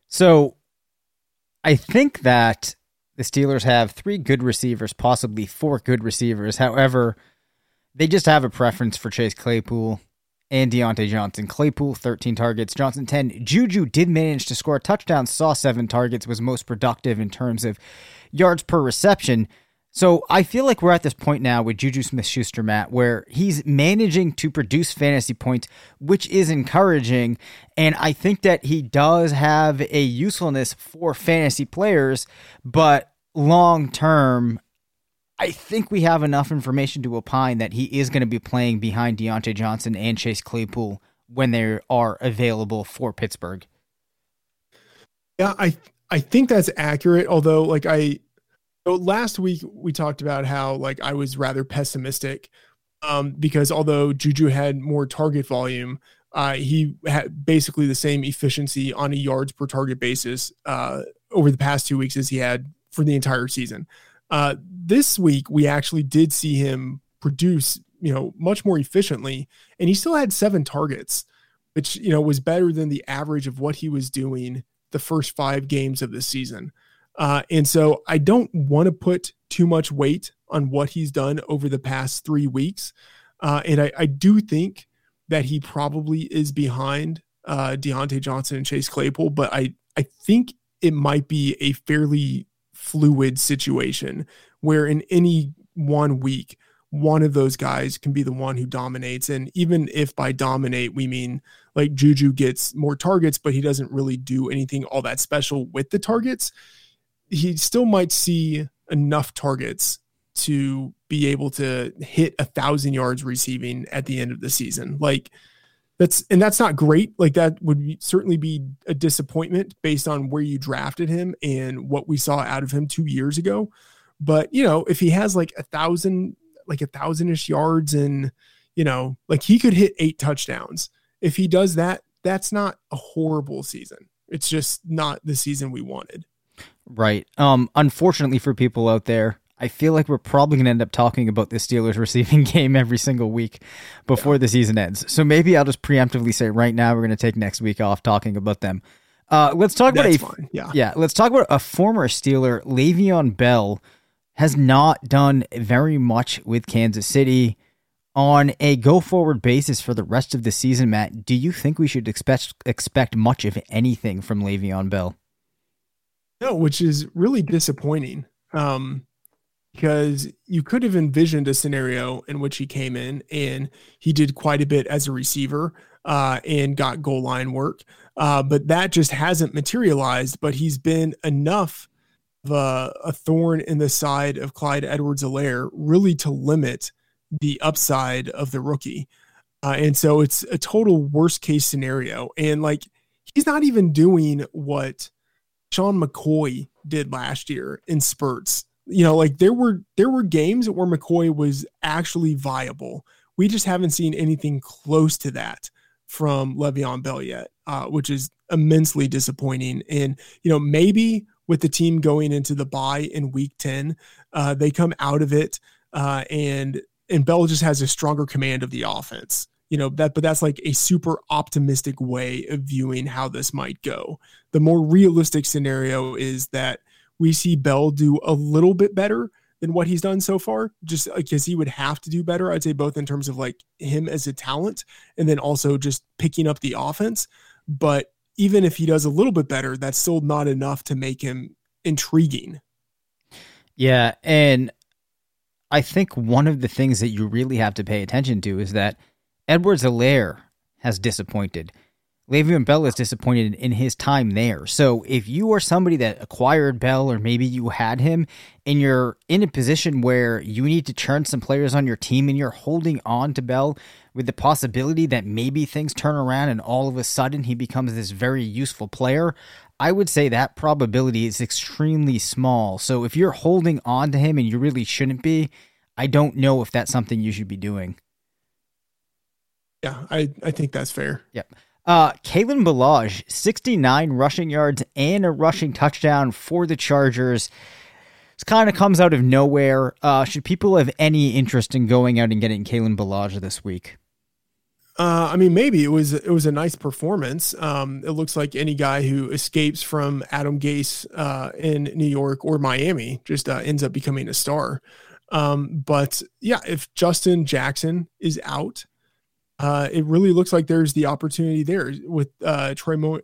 So, I think that the Steelers have three good receivers, possibly four good receivers. However, they just have a preference for Chase Claypool and Diontae Johnson. Claypool, 13 targets, Johnson, 10. Juju did manage to score a touchdown, saw seven targets, was most productive in terms of yards per reception. So I feel like we're at this point now with Juju Smith Schuster, Matt, where he's managing to produce fantasy points, which is encouraging. And I think that he does have a usefulness for fantasy players, but long term, I think we have enough information to opine that he is going to be playing behind Diontae Johnson and Chase Claypool when they are available for Pittsburgh. Yeah, I I think that's accurate. Although, like I so last week we talked about how like I was rather pessimistic um, because although Juju had more target volume, uh, he had basically the same efficiency on a yards per target basis uh, over the past two weeks as he had for the entire season. Uh, this week, we actually did see him produce, you know, much more efficiently, and he still had seven targets, which you know was better than the average of what he was doing the first five games of the season. Uh, and so I don't want to put too much weight on what he's done over the past three weeks. Uh, and I, I, do think that he probably is behind uh, Diontae Johnson and Chase Claypool, but I, I think it might be a fairly fluid situation where in any one week, one of those guys can be the one who dominates. And even if by dominate, we mean like Juju gets more targets, but he doesn't really do anything all that special with the targets, he still might see enough targets to be able to hit a thousand yards receiving at the end of the season. Like, that's and that's not great. Like that would certainly be a disappointment based on where you drafted him and what we saw out of him two years ago. But you know, if he has like a thousand, like a thousand-ish yards, and you know, like he could hit eight touchdowns. If he does that, that's not a horrible season. It's just not the season we wanted. Right. Um. Unfortunately for people out there, I feel like we're probably going to end up talking about the Steelers receiving (laughs) game every single week before yeah. the season ends. So maybe I'll just preemptively say right now we're going to take next week off talking about them. Uh, let's talk That's about a fine. yeah yeah. Let's talk about a former Steeler, Le'Veon Bell, has not done very much with Kansas City. On a go forward basis for the rest of the season, Matt, do you think we should expect expect much, if anything, from Le'Veon Bell? No, which is really disappointing. Um, because you could have envisioned a scenario in which he came in and he did quite a bit as a receiver uh, and got goal line work. Uh, but that just hasn't materialized. But he's been enough of a, a thorn in the side of Clyde Edwards Helaire really to limit the upside of the rookie. Uh, and so it's a total worst case scenario. And like, he's not even doing what Sean McCoy did last year in spurts. You know, like there were there were games where McCoy was actually viable. We just haven't seen anything close to that from Le'Veon Bell yet, uh, which is immensely disappointing. And you know, maybe with the team going into the bye in Week Ten, uh, they come out of it uh, and and Bell just has a stronger command of the offense. You know that, but that's like a super optimistic way of viewing how this might go. The more realistic scenario is that we see Bell do a little bit better than what he's done so far, just because he would have to do better. I'd say both in terms of like him as a talent and then also just picking up the offense. But even if he does a little bit better, that's still not enough to make him intriguing. Yeah, and I think one of the things that you really have to pay attention to is that Edwards Helaire has disappointed. Le'Veon Bell is disappointed in his time there. So if you are somebody that acquired Bell or maybe you had him and you're in a position where you need to churn some players on your team and you're holding on to Bell with the possibility that maybe things turn around and all of a sudden he becomes this very useful player, I would say that probability is extremely small. So if you're holding on to him and you really shouldn't be, I don't know if that's something you should be doing. Yeah, I, I think that's fair. Yep. Uh, Kalen Ballage, 69 rushing yards and a rushing touchdown for the Chargers. This kind of comes out of nowhere. Uh, should people have any interest in going out and getting Kalen Ballage this week? Uh, I mean, maybe it was it was a nice performance. Um, it looks like any guy who escapes from Adam Gase uh, in New York or Miami just uh, ends up becoming a star. Um, but yeah, if Justin Jackson is out, uh, it really looks like there's the opportunity there with uh, Troy Mo-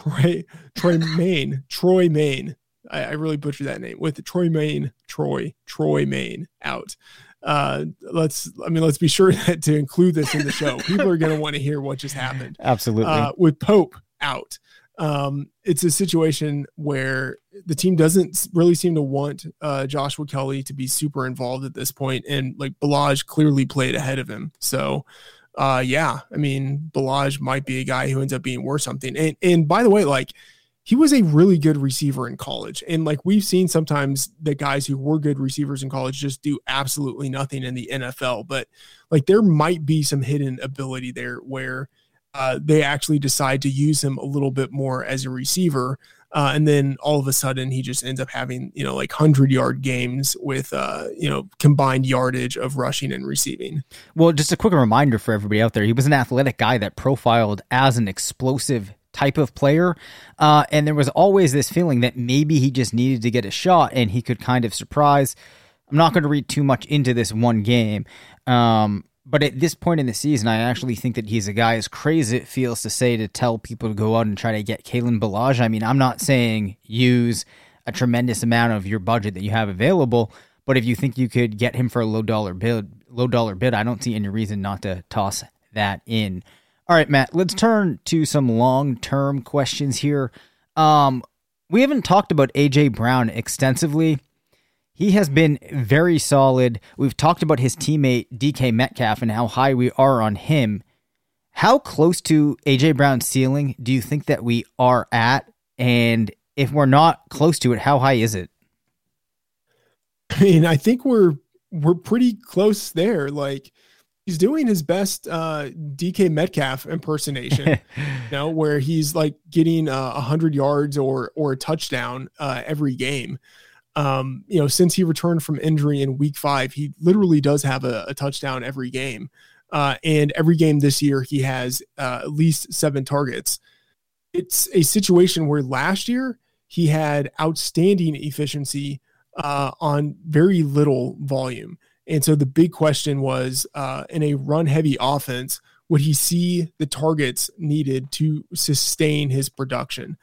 Troy Troymaine Troy Maine. I, I, really butchered that name with Troymaine Troy Troymaine out uh, let's I mean let's be sure (laughs) that to include this in the show. People are going to want to hear what just happened. Absolutely. Uh, with Pope out, um, it's a situation where the team doesn't really seem to want uh, Joshua Kelley to be super involved at this point, and like Ballage clearly played ahead of him. So, uh, yeah, I mean Ballage might be a guy who ends up being worth something. And and by the way, like he was a really good receiver in college. And like we've seen sometimes the guys who were good receivers in college just do absolutely nothing in the NFL. But like there might be some hidden ability there where uh, they actually decide to use him a little bit more as a receiver. Uh, and then all of a sudden he just ends up having, you know, like 100 yard games with, uh, you know, combined yardage of rushing and receiving. Well, just a quick reminder for everybody out there he was an athletic guy that profiled as an explosive type of player. Uh, and there was always this feeling that maybe he just needed to get a shot and he could kind of surprise. I'm not going to read too much into this one game. Um, but at this point in the season, I actually think that he's a guy as crazy it feels to say to tell people to go out and try to get Kalen Ballage. I mean, I'm not saying use a tremendous amount of your budget that you have available, but if you think you could get him for a low dollar bid, low dollar bid, I don't see any reason not to toss that in. All right, Matt, let's turn to some long term questions here. Um, we haven't talked about AJ Brown extensively. He has been very solid. We've talked about his teammate DK Metcalf and how high we are on him. How close to AJ Brown's ceiling do you think that we are at? And if we're not close to it, how high is it? I mean, I think we're we're pretty close there. Like he's doing his best uh, DK Metcalf impersonation, (laughs) you know, where he's like getting uh, a uh, hundred yards or or a touchdown uh, every game. Um, you know, since he returned from injury in Week Five, he literally does have a, a touchdown every game, uh, and every game this year he has uh, at least seven targets. It's a situation where last year he had outstanding efficiency on very little volume And so the big question was uh, in a run heavy offense, would he see the targets needed to sustain his production?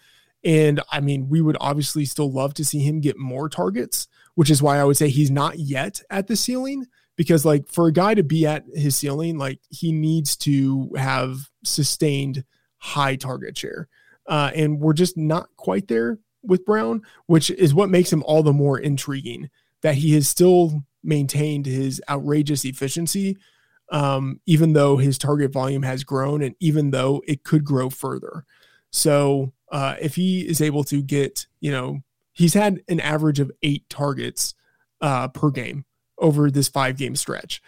And I mean, we would obviously still love to see him get more targets, which is why I would say he's not yet at the ceiling. Because, like, for a guy to be at his ceiling, like, he needs to have sustained high target share. Uh, and we're just not quite there with Brown, which is what makes him all the more intriguing that he has still maintained his outrageous efficiency, um, even though his target volume has grown and even though it could grow further. So uh, if he is able to get, you know, he's had an average of eight targets uh, per game over this five game stretch.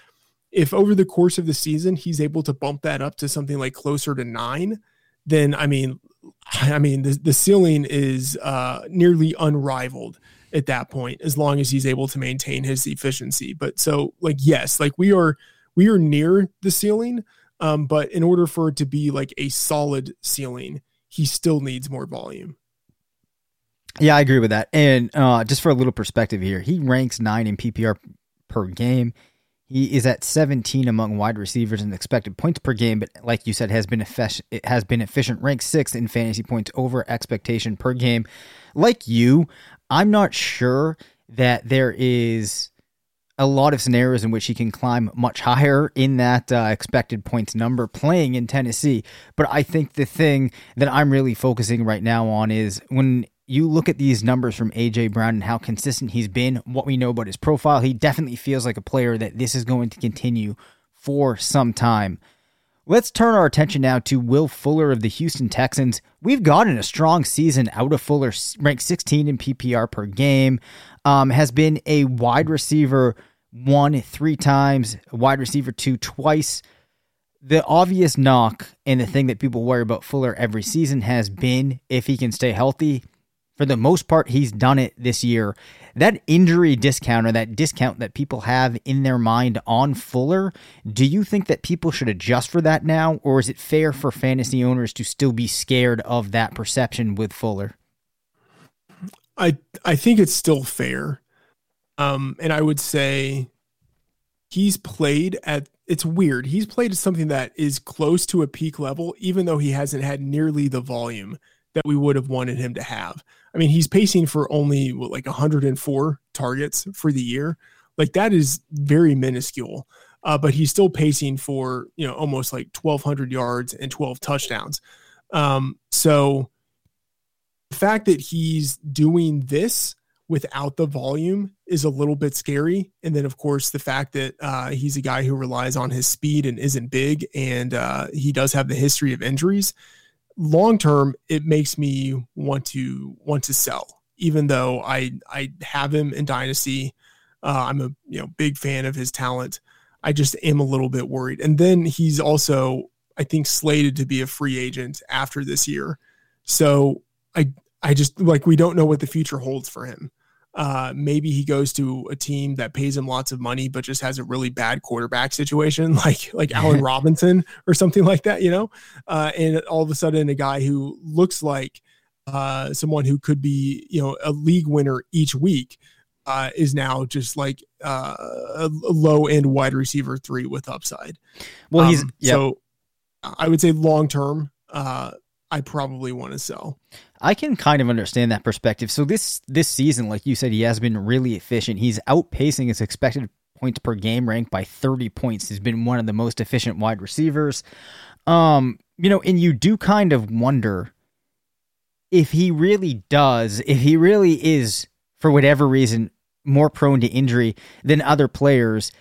If over the course of the season he's able to bump that up to something like closer to nine, then I mean, I mean the, the ceiling is uh, nearly unrivaled at that point as long as he's able to maintain his efficiency. But so like yes, like we are we are near the ceiling, um, but in order for it to be like a solid ceiling, he still needs more volume. Yeah, I agree with that. And uh, just for a little perspective here, he ranks nine in PPR per game. He is at 17 among wide receivers in expected points per game, but like you said, has been efficient. It has been efficient, ranked sixth in fantasy points over expectation per game. Like you, I'm not sure that there is a lot of scenarios in which he can climb much higher in that uh, expected points number playing in Tennessee. But I think the thing that I'm really focusing right now on is when you look at these numbers from AJ Brown and how consistent he's been, what we know about his profile, he definitely feels like a player that this is going to continue for some time. Let's turn our attention now to Will Fuller of the Houston Texans. We've gotten a strong season out of Fuller, ranked 16 in PPR per game, um, has been a wide receiver one three times, wide receiver two twice. The obvious knock and the thing that people worry about Fuller every season has been if he can stay healthy for the most part, he's done it this year. That injury discount or that discount that people have in their mind on Fuller, do you think that people should adjust for that now? Or is it fair for fantasy owners to still be scared of that perception with Fuller? I I think it's still fair. Um, and I would say he's played at it's weird. He's played at something that is close to a peak level, even though he hasn't had nearly the volume that we would have wanted him to have. I mean, he's pacing for only what, like 104 targets for the year. Like that is very minuscule. Uh, but he's still pacing for you know almost like 1,200 yards and 12 touchdowns. Um, so the fact that he's doing this without the volume is a little bit scary. And then, of course, the fact that uh, he's a guy who relies on his speed and isn't big, and uh, he does have the history of injuries long term, it makes me want to want to sell, even though I I have him in dynasty. Uh, I'm a you know big fan of his talent. I just am a little bit worried. And then he's also I think slated to be a free agent after this year. So I I just like we don't know what the future holds for him. Uh, maybe he goes to a team that pays him lots of money, but just has a really bad quarterback situation, (laughs) like like Allen Robinson or something like that, you know. Uh, and all of a sudden, a guy who looks like uh, someone who could be, you know, a league winner each week uh, is now just like uh, a low end wide receiver three with upside. Well, he's um, yep. so I would say long term. Uh, I probably want to sell. I can kind of understand that perspective. So this this season, like you said, he has been really efficient. He's outpacing his expected points per game rank by 30 points. He's been one of the most efficient wide receivers. Um, you know, and you do kind of wonder if he really does, if he really is for whatever reason more prone to injury than other players.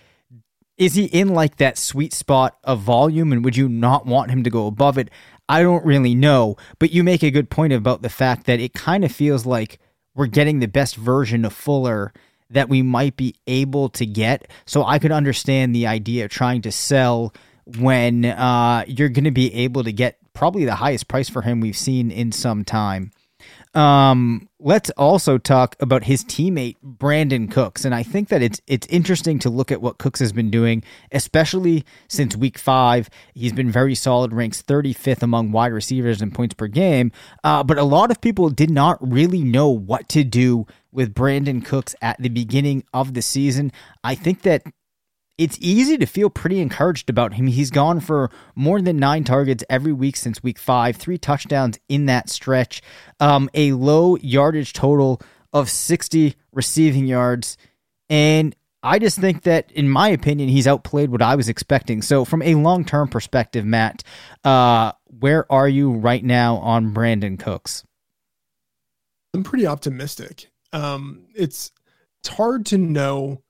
Is he in like that sweet spot of volume and would you not want him to go above it? I don't really know, but you make a good point about the fact that it kind of feels like we're getting the best version of Fuller that we might be able to get. So I could understand the idea of trying to sell when uh, you're going to be able to get probably the highest price for him we've seen in some time. Um, let's also talk about his teammate Brandin Cooks, and I think that it's it's interesting to look at what Cooks has been doing, especially since Week Five. He's been very solid, ranks 35th among wide receivers in points per game. Uh, but a lot of people did not really know what to do with Brandin Cooks at the beginning of the season. I think that it's easy to feel pretty encouraged about him. He's gone for more than nine targets every week since week five, three touchdowns in that stretch, um, a low yardage total of 60 receiving yards. And I just think that, in my opinion, he's outplayed what I was expecting. So, from a long term perspective, Matt, uh, where are you right now on Brandin Cooks? I'm pretty optimistic. Um, it's it's hard to know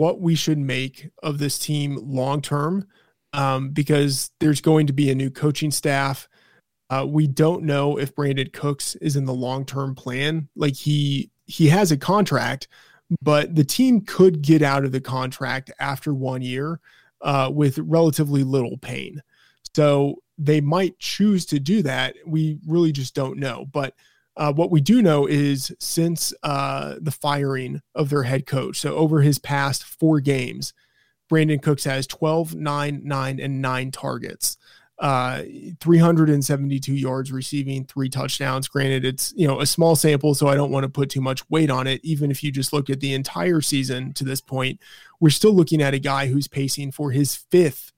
what we should make of this team long term um, because there's going to be a new coaching staff. Uh, we don't know if Brandin Cooks is in the long term plan. Like he he has a contract, but the team could get out of the contract after one year uh, with relatively little pain. So they might choose to do that. We really just don't know. But uh, what we do know is since uh, the firing of their head coach, so over his past four games, Brandin Cooks has 12, 9, 9, and 9 targets. Uh, 372 yards receiving, three touchdowns. Granted, it's you know a small sample, so I don't want to put too much weight on it. Even if you just look at the entire season to this point, we're still looking at a guy who's pacing for his fifth,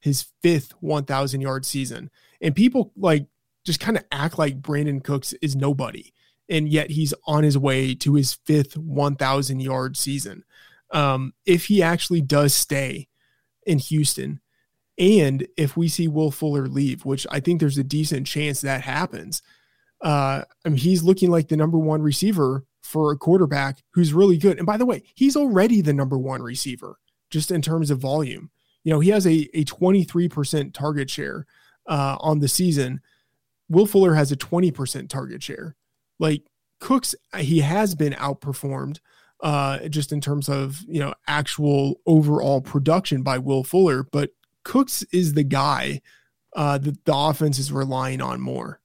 his fifth 1,000 yard season. And people like just kind of act like Brandin Cooks is nobody, and yet he's on his way to his fifth 1,000 yard season. Um, if he actually does stay in Houston, and if we see Will Fuller leave, which I think there's a decent chance that happens, uh, I mean, he's looking like the number one receiver for a quarterback who's really good. And by the way, he's already the number one receiver just in terms of volume. You know, he has a, a 23% target share uh, on the season. Will Fuller has a 20% target share. Like Cooks, he has been outperformed uh, just in terms of, you know, actual overall production by Will Fuller, but Cooks is the guy uh, that the offense is relying on more.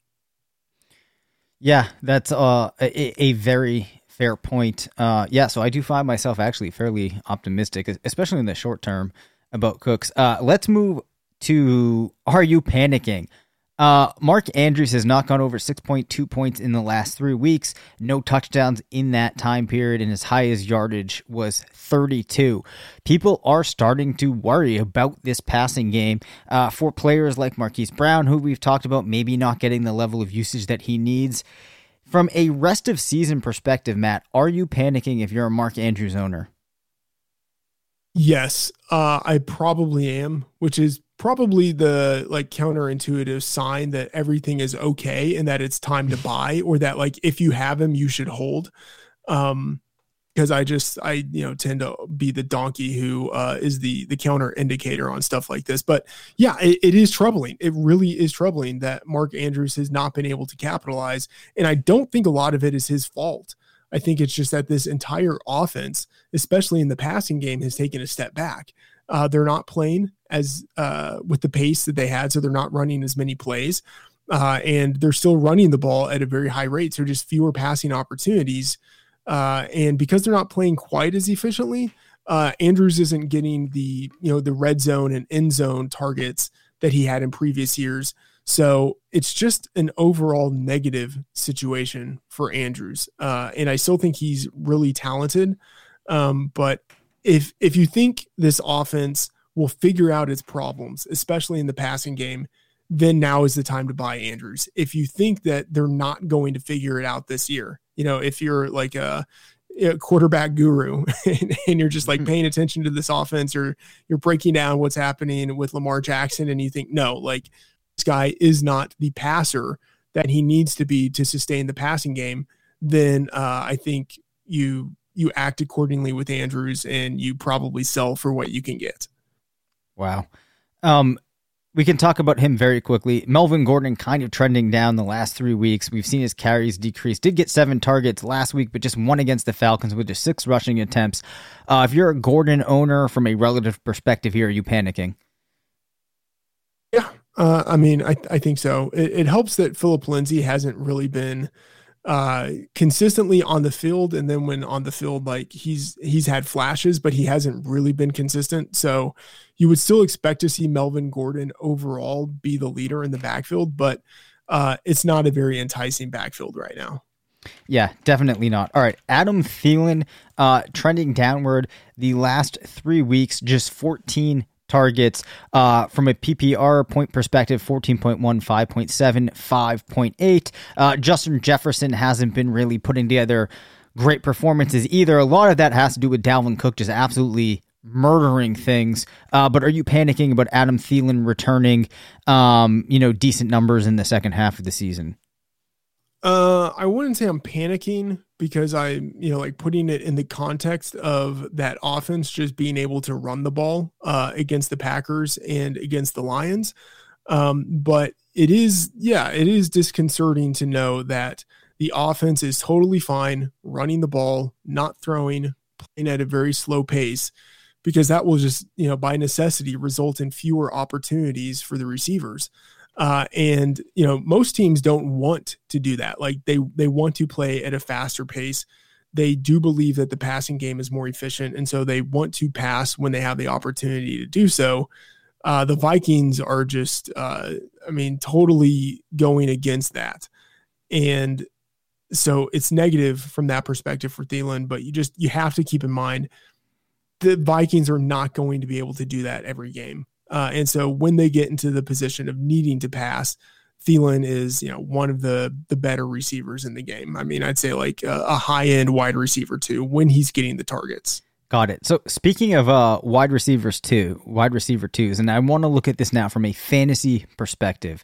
Yeah, that's uh, a, a very fair point. Uh, yeah, so I do find myself actually fairly optimistic, especially in the short term about Cooks. Uh, let's move to Are You Panicking? Uh, Mark Andrews has not gone over 6.2 points in the last three weeks. No touchdowns in that time period, and his highest yardage was 32. People are starting to worry about this passing game uh, for players like Marquise Brown, who we've talked about maybe not getting the level of usage that he needs. From a rest of season perspective, Matt, are you panicking if you're a Mark Andrews owner? Yes, uh, I probably am, which is probably the like counterintuitive sign that everything is okay and that it's time to (laughs) buy or that like if you have him you should hold. Um because i just i you know tend to be the donkey who uh is the the counter indicator on stuff like this. But yeah it, it is troubling. It really is troubling that mark andrews has not been able to capitalize. And i don't think a lot of it is his fault. I think it's just that this entire offense especially in the passing game has taken a step back uh, they're not playing as uh, with the pace that they had, so they're not running as many plays, uh, and they're still running the ball at a very high rate. So just fewer passing opportunities, uh, and because they're not playing quite as efficiently, uh, Andrews isn't getting the you know the red zone and end zone targets that he had in previous years. So it's just an overall negative situation for Andrews, uh, and I still think he's really talented. Um, but if if you think this offense will figure out its problems, especially in the passing game, then now is the time to buy Andrews. If you think that they're not going to figure it out this year, you know, if you're like a, a quarterback guru (laughs) and, and, you're just like mm-hmm. paying attention to this offense or you're breaking down what's happening with Lamar Jackson and you think, no, like this guy is not the passer that he needs to be to sustain the passing game, then uh, I think you you act accordingly with Andrews and you probably sell for what you can get. Wow. Um, we can talk about him very quickly. Melvin Gordon kind of trending down the last three weeks. We've seen his carries decrease. Did get seven targets last week, but just one against the Falcons with just six rushing attempts. Uh, if you're a Gordon owner from a relative perspective here, are you panicking? Yeah, uh, I mean, I, I think so. It, it helps that Phillip Lindsay hasn't really been – uh, consistently on the field, and then when on the field, like he's he's had flashes, but he hasn't really been consistent. So you would still expect to see Melvin Gordon overall be the leader in the backfield, but uh, it's not a very enticing backfield right now. Yeah, definitely not. All right, Adam Thielen uh, trending downward the last three weeks, just 14 targets. Uh, from a PPR point perspective, 14.1, 5.7, 5.8. Uh, Justin Jefferson hasn't been really putting together great performances either. A lot of that has to do with Dalvin Cook just absolutely murdering things. Uh, but are you panicking about Adam Thielen returning, um, you know, decent numbers in the second half of the season? Uh, I wouldn't say I'm panicking because I, you know, like putting it in the context of that offense just being able to run the ball uh, against the Packers and against the Lions. Um, but it is, yeah, it is disconcerting to know that the offense is totally fine running the ball, not throwing, playing at a very slow pace, because that will just, you know, by necessity result in fewer opportunities for the receivers. Uh, and you know, most teams don't want to do that. Like they they want to play at a faster pace. They do believe that the passing game is more efficient, and so they want to pass when they have the opportunity to do so. Uh, the Vikings are just, uh, I mean, totally going against that, and so it's negative from that perspective for Thielen. But you just you have to keep in mind the Vikings are not going to be able to do that every game. Uh, and so when they get into the position of needing to pass, Thielen is, you know, one of the the better receivers in the game. I mean, I'd say like a, a high end wide receiver too when he's getting the targets. Got it. So speaking of uh, wide receivers too, wide receiver twos, and I want to look at this now from a fantasy perspective.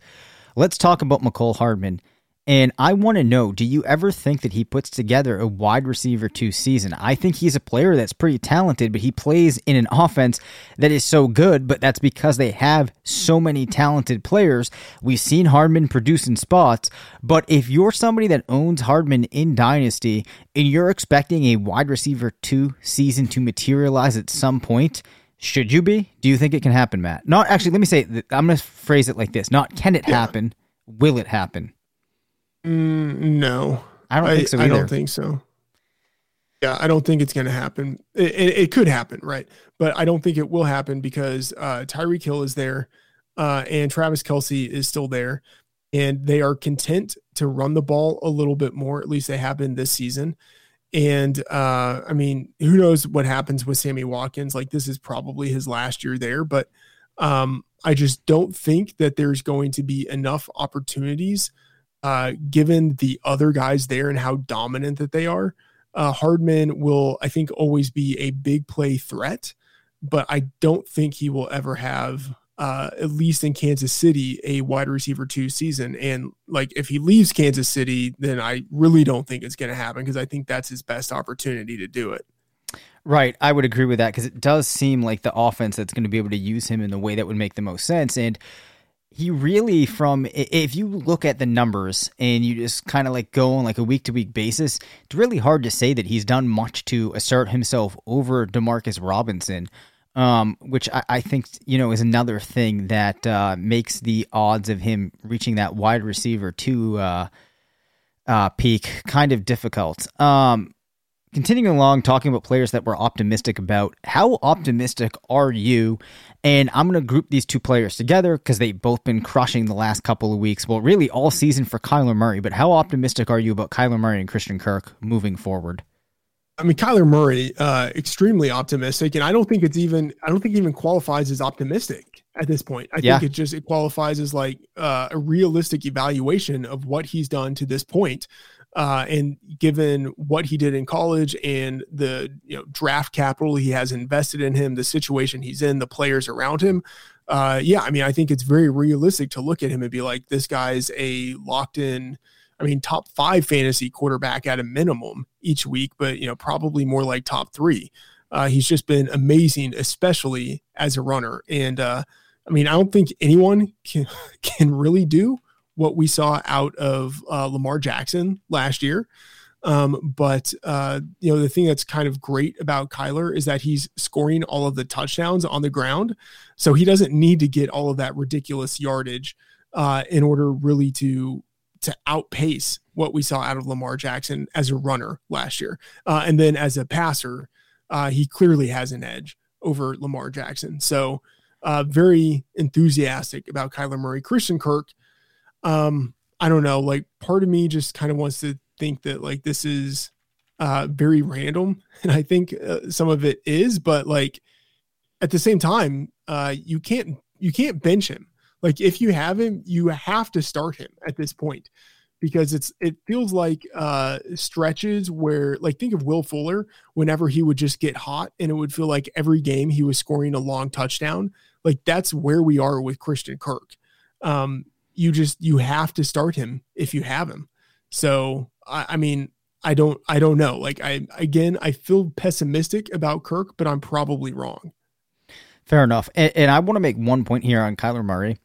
Let's talk about Mecole Hardman and I want to know do you ever think that he puts together a wide receiver two season? I think he's a player that's pretty talented, but he plays in an offense that is so good, but that's because they have so many talented players. We've seen Hardman produce in spots, but if you're somebody that owns Hardman in Dynasty and you're expecting a wide receiver two season to materialize at some point, should you be? Do you think it can happen, Matt? Not actually, let me say, I'm going to phrase it like this not can it happen, will it happen? Mm, no, I don't think so. Either. I don't think so. Yeah, I don't think it's going to happen. It, it, it, could happen, right? But I don't think it will happen because uh, Tyreek Hill is there, uh, and Travis Kelce is still there, and they are content to run the ball a little bit more. At least they have been this season. And uh, I mean, who knows what happens with Sammy Watkins? Like this is probably his last year there, but um, I just don't think that there's going to be enough opportunities uh, given the other guys there and how dominant that they are, uh, Hardman will, I think, always be a big play threat, but I don't think he will ever have, uh, at least in Kansas City, a wide receiver two season. And like if he leaves Kansas City, then I really don't think it's going to happen because I think that's his best opportunity to do it. Right, I would agree with that because it does seem like the offense that's going to be able to use him in the way that would make the most sense. And he really from if you look at the numbers and you just kind of like go on like a week to week basis it's really hard to say that he's done much to assert himself over demarcus robinson um, which I, I, think you know is another thing that uh, makes the odds of him reaching that wide receiver two uh, uh, peak kind of difficult. Um, continuing along talking about players that we're optimistic about how optimistic are you and I'm going to group these two players together because they've both been crushing the last couple of weeks. Well, really all season for Kyler Murray. But how optimistic are you about Kyler Murray and Christian Kirk moving forward? I mean, Kyler Murray, uh, extremely optimistic, and I don't think it's even. I don't think even qualifies as optimistic at this point. I yeah. think it just it qualifies as like uh, a realistic evaluation of what he's done to this point. Uh, and given what he did in college and the you know draft capital he has invested in him, the situation he's in, the players around him, uh, yeah, I mean, I think it's very realistic to look at him and be like, this guy's a locked in. I mean, top five fantasy quarterback at a minimum each week, but you know, probably more like top three. Uh, he's just been amazing, especially as a runner. And uh, I mean, I don't think anyone can (laughs) can really do what we saw out of uh, Lamar Jackson last year. Um, but uh, you know the thing that's kind of great about Kyler is that he's scoring all of the touchdowns on the ground, so he doesn't need to get all of that ridiculous yardage uh, in order really to to outpace what we saw out of Lamar Jackson as a runner last year, uh, and then as a passer, uh, he clearly has an edge over Lamar Jackson. So uh, very enthusiastic about Kyler Murray, Christian Kirk um, I don't know, like part of me just kind of wants to think that like this is uh, very random, (laughs) and I think uh, some of it is, but like at the same time, uh, you can't you can't bench him. Like if you have him, you have to start him at this point because it's it feels like uh stretches where like think of Will Fuller whenever he would just get hot and it would feel like every game he was scoring a long touchdown. Like that's where we are with Christian Kirk. Um you just you have to start him if you have him. So I, I mean I don't I don't know. Like I again I feel pessimistic about Kirk, but I'm probably wrong. Fair enough. And, and I want to make one point here on Kyler Murray.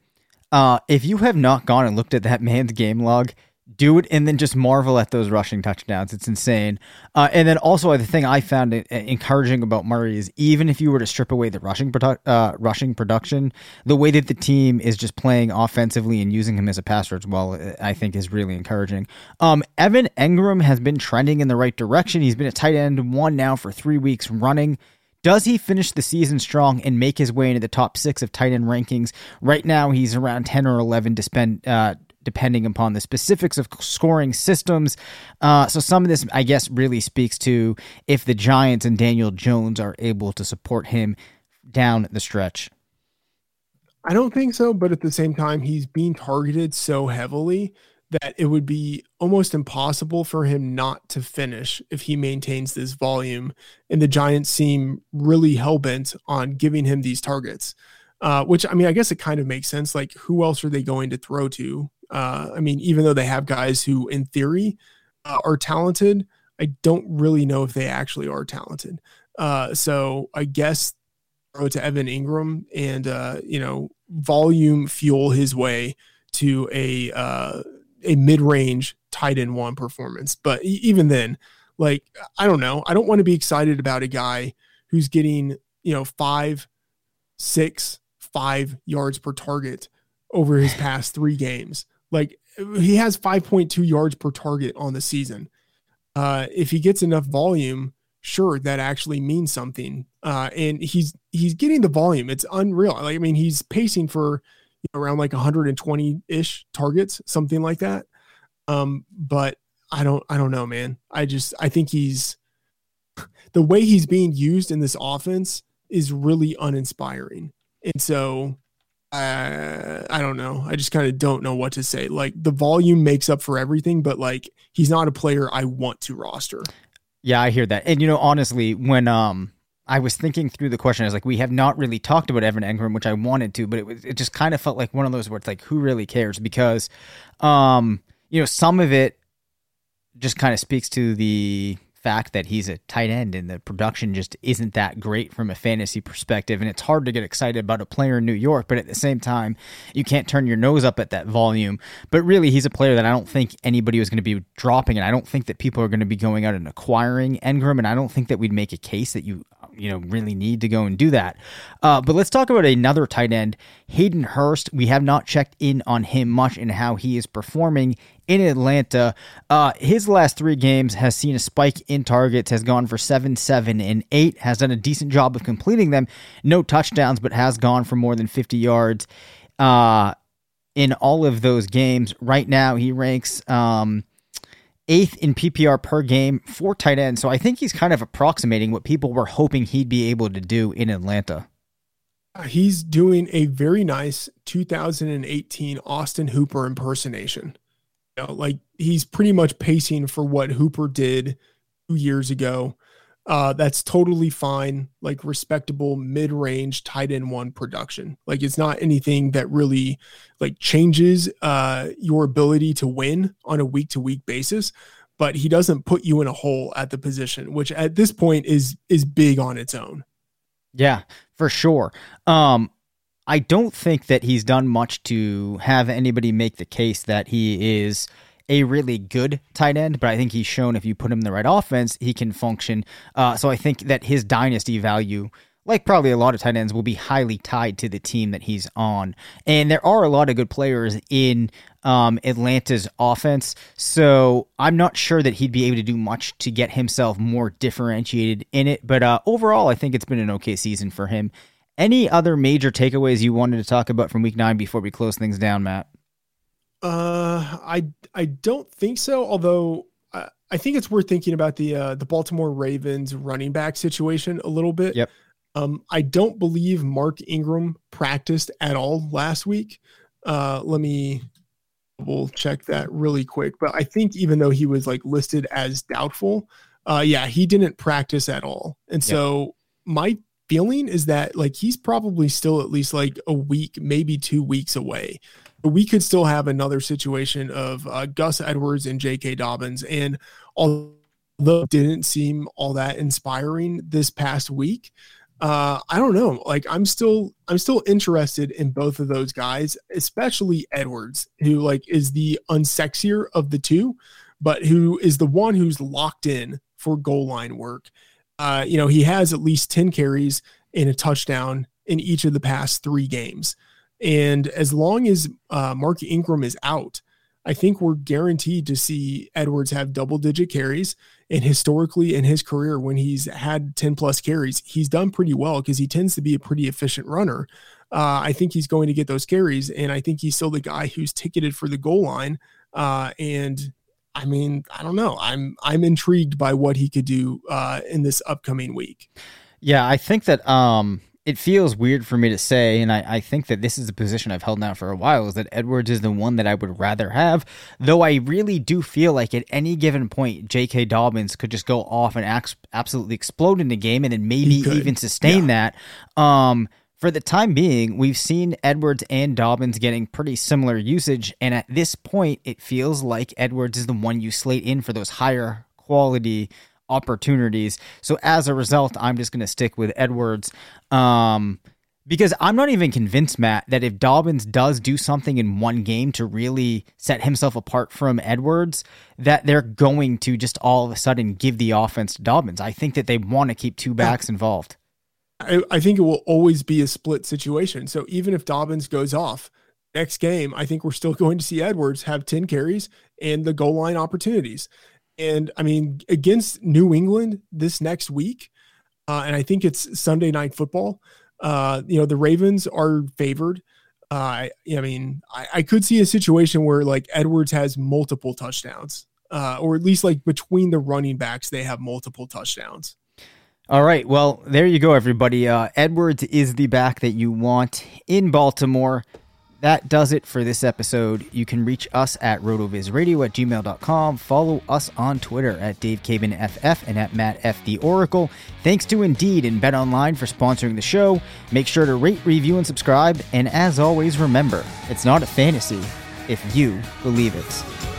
Uh, if you have not gone and looked at that (laughs) man's game log, do it and then just marvel at those rushing touchdowns. It's insane. Uh, and then also the thing I found encouraging about Murray is even if you were to strip away the rushing produ- uh, rushing production, the way that the team is just playing offensively and using him as a passer as well, I think is really encouraging. Um, Evan Engram has been trending in the right direction. He's been a tight end one now for three weeks running. Does he finish the season strong and make his way into the top six of tight end rankings? Right now, he's around 10 or 11 to spend, uh, depending upon the specifics of scoring systems. Uh, so, some of this, I guess, really speaks to if the Giants and Daniel Jones are able to support him down the stretch. I don't think so, but at the same time, he's being targeted so heavily that it would be almost impossible for him not to finish if he maintains this volume. And the Giants seem really hell bent on giving him these targets, uh, which I mean, I guess it kind of makes sense. Like, who else are they going to throw to? Uh, I mean, even though they have guys who, in theory, uh, are talented, I don't really know if they actually are talented. Uh, so I guess throw to Evan Engram and uh, you know volume fuel his way to a uh, a mid-range tight end one performance. But even then, like I don't know, I don't want to be excited about a guy who's getting you know five, six, five yards per target over his past three games. Like he has 5.2 yards per target on the season. Uh, if he gets enough volume, sure, that actually means something. Uh, and he's he's getting the volume. It's unreal. Like I mean, he's pacing for you know, around like 120 ish targets, something like that. Um, but I don't, I don't know, man. I just, I think he's (laughs) the way he's being used in this offense is really uninspiring. And so, uh, I don't know. I just kind of don't know what to say. Like the volume makes up for everything, but like he's not a player I want to roster. Yeah, I hear that. And you know, honestly, when um I was thinking through the question. I was like, we have not really talked about Evan Engram, which I wanted to, but it was it just kind of felt like one of those it's like, who really cares? Because, um, you know, some of it just kind of speaks to the fact that he's a tight end and the production just isn't that great from a fantasy perspective. And it's hard to get excited about a player in New York, but at the same time, you can't turn your nose up at that volume. But really, he's a player that I don't think anybody was going to be dropping, and I don't think that people are going to be going out and acquiring Engram. And I don't think that we'd make a case that you you know really need to go and do that. Uh, but let's talk about another tight end, Hayden Hurst. We have not checked in on him much and how he is performing in Atlanta. Uh, his last three games has seen a spike in targets, has gone for seven, seven, and eight. Has done a decent job of completing them. No touchdowns, but has gone for more than fifty yards. Uh, in all of those games, right now he ranks um, eighth in PPR per game for tight end. So I think he's kind of approximating what people were hoping he'd be able to do in Atlanta. He's doing a very nice 2018 Austin Hooper impersonation. Know, like he's pretty much pacing for what Hooper did two years ago. Uh, that's totally fine, like respectable mid-range tight end one production. Like it's not anything that really like changes uh, your ability to win on a week to week basis, but he doesn't put you in a hole at the position, which at this point is is big on its own. Yeah, for sure. Um, I don't think that he's done much to have anybody make the case that he is a really good tight end, but I think he's shown if you put him in the right offense, he can function. Uh, so I think that his dynasty value, like probably a lot of tight ends, will be highly tied to the team that he's on. And there are a lot of good players in um, Atlanta's offense, so I'm not sure that he'd be able to do much to get himself more differentiated in it. But uh, overall, I think it's been an okay season for him. Any other major takeaways you wanted to talk about from Week Nine before we close things down, Matt? Uh, I I don't think so. Although I, I think it's worth thinking about the uh, the Baltimore Ravens running back situation a little bit. Yep. Um, I don't believe Mark Ingram practiced at all last week. Uh, let me we'll check that really quick. But I think even though he was like listed as doubtful, uh, yeah, he didn't practice at all. And so my feeling is that like he's probably still at least like a week, maybe two weeks away. But we could still have another situation of uh, Gus Edwards and J.K. Dobbins. And although didn't seem all that inspiring this past week, uh, I don't know. Like I'm still I'm still interested in both of those guys, especially Edwards, who like is the unsexier of the two, but who is the one who's locked in for goal line work. Uh, you know, he has at least 10 carries and a touchdown in each of the past three games. And as long as uh, Mark Ingram is out, I think we're guaranteed to see Edwards have double digit carries. And historically in his career, when he's had 10 plus carries, he's done pretty well because he tends to be a pretty efficient runner. Uh, I think he's going to get those carries. And I think he's still the guy who's ticketed for the goal line. Uh, and I mean, I don't know. I'm I'm intrigued by what he could do uh, in this upcoming week. Yeah, I think that um, it feels weird for me to say, and I, I think that this is a position I've held now for a while, is that Edwards is the one that I would rather have. Though I really do feel like at any given point, J.K. Dobbins could just go off and ac- absolutely explode in the game, and then maybe even sustain yeah. that. Um, for the time being, we've seen Edwards and Dobbins getting pretty similar usage, and at this point, it feels like Edwards is the one you slate in for those higher quality opportunities. So as a result, I'm just going to stick with Edwards. Um, because I'm not even convinced, Matt, that if Dobbins does do something in one game to really set himself apart from Edwards, that they're going to just all of a sudden give the offense to Dobbins. I think that they want to keep two backs involved. I, I think it will always be a split situation. So even if Dobbins goes off next game, I think we're still going to see Edwards have 10 carries and the goal line opportunities. And I mean, against New England this next week, uh, and I think it's Sunday night football. Uh, you know, the Ravens are favored. Uh, I, I mean, I, I, could see a situation where like Edwards has multiple touchdowns, uh, or at least like between the running backs, they have multiple touchdowns. All right. Well, there you go, everybody. Uh, Edwards is the back that you want in Baltimore that does it for this episode. You can reach us at rotovizradio at gmail.com. Follow us on Twitter at DaveCabanFF and at MattFTheOracle. Thanks to Indeed and Bet Online for sponsoring the show. Make sure to rate, review, and subscribe. And as always, remember, it's not a fantasy if you believe it.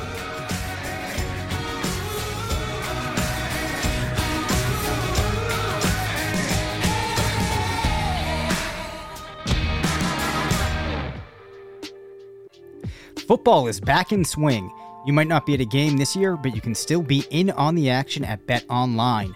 Football is back in swing. You might not be at a game this year, but you can still be in on the action at Bet Online.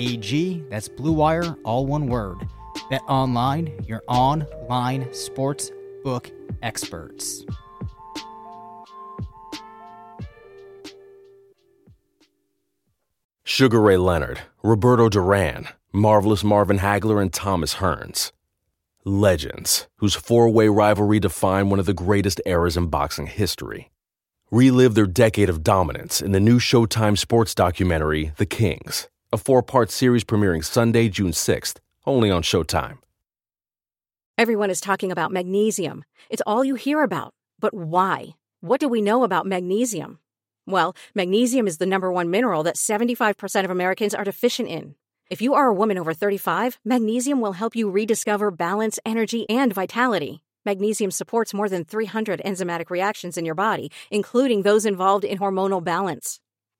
AG, that's Blue Wire, all one word. Bet Online, your online sports book experts. Sugar Ray Leonard, Roberto Duran, Marvelous Marvin Hagler, and Thomas Hearns. Legends, whose four way rivalry defined one of the greatest eras in boxing history. Relive their decade of dominance in the new Showtime sports documentary, The Kings, a four part series premiering Sunday, June 6th, only on Showtime. Everyone is talking about magnesium. It's all you hear about. But why? What do we know about magnesium? Well, magnesium is the number one mineral that 75% of Americans are deficient in. If you are a woman over 35, magnesium will help you rediscover balance, energy, and vitality. Magnesium supports more than 300 enzymatic reactions in your body, including those involved in hormonal balance.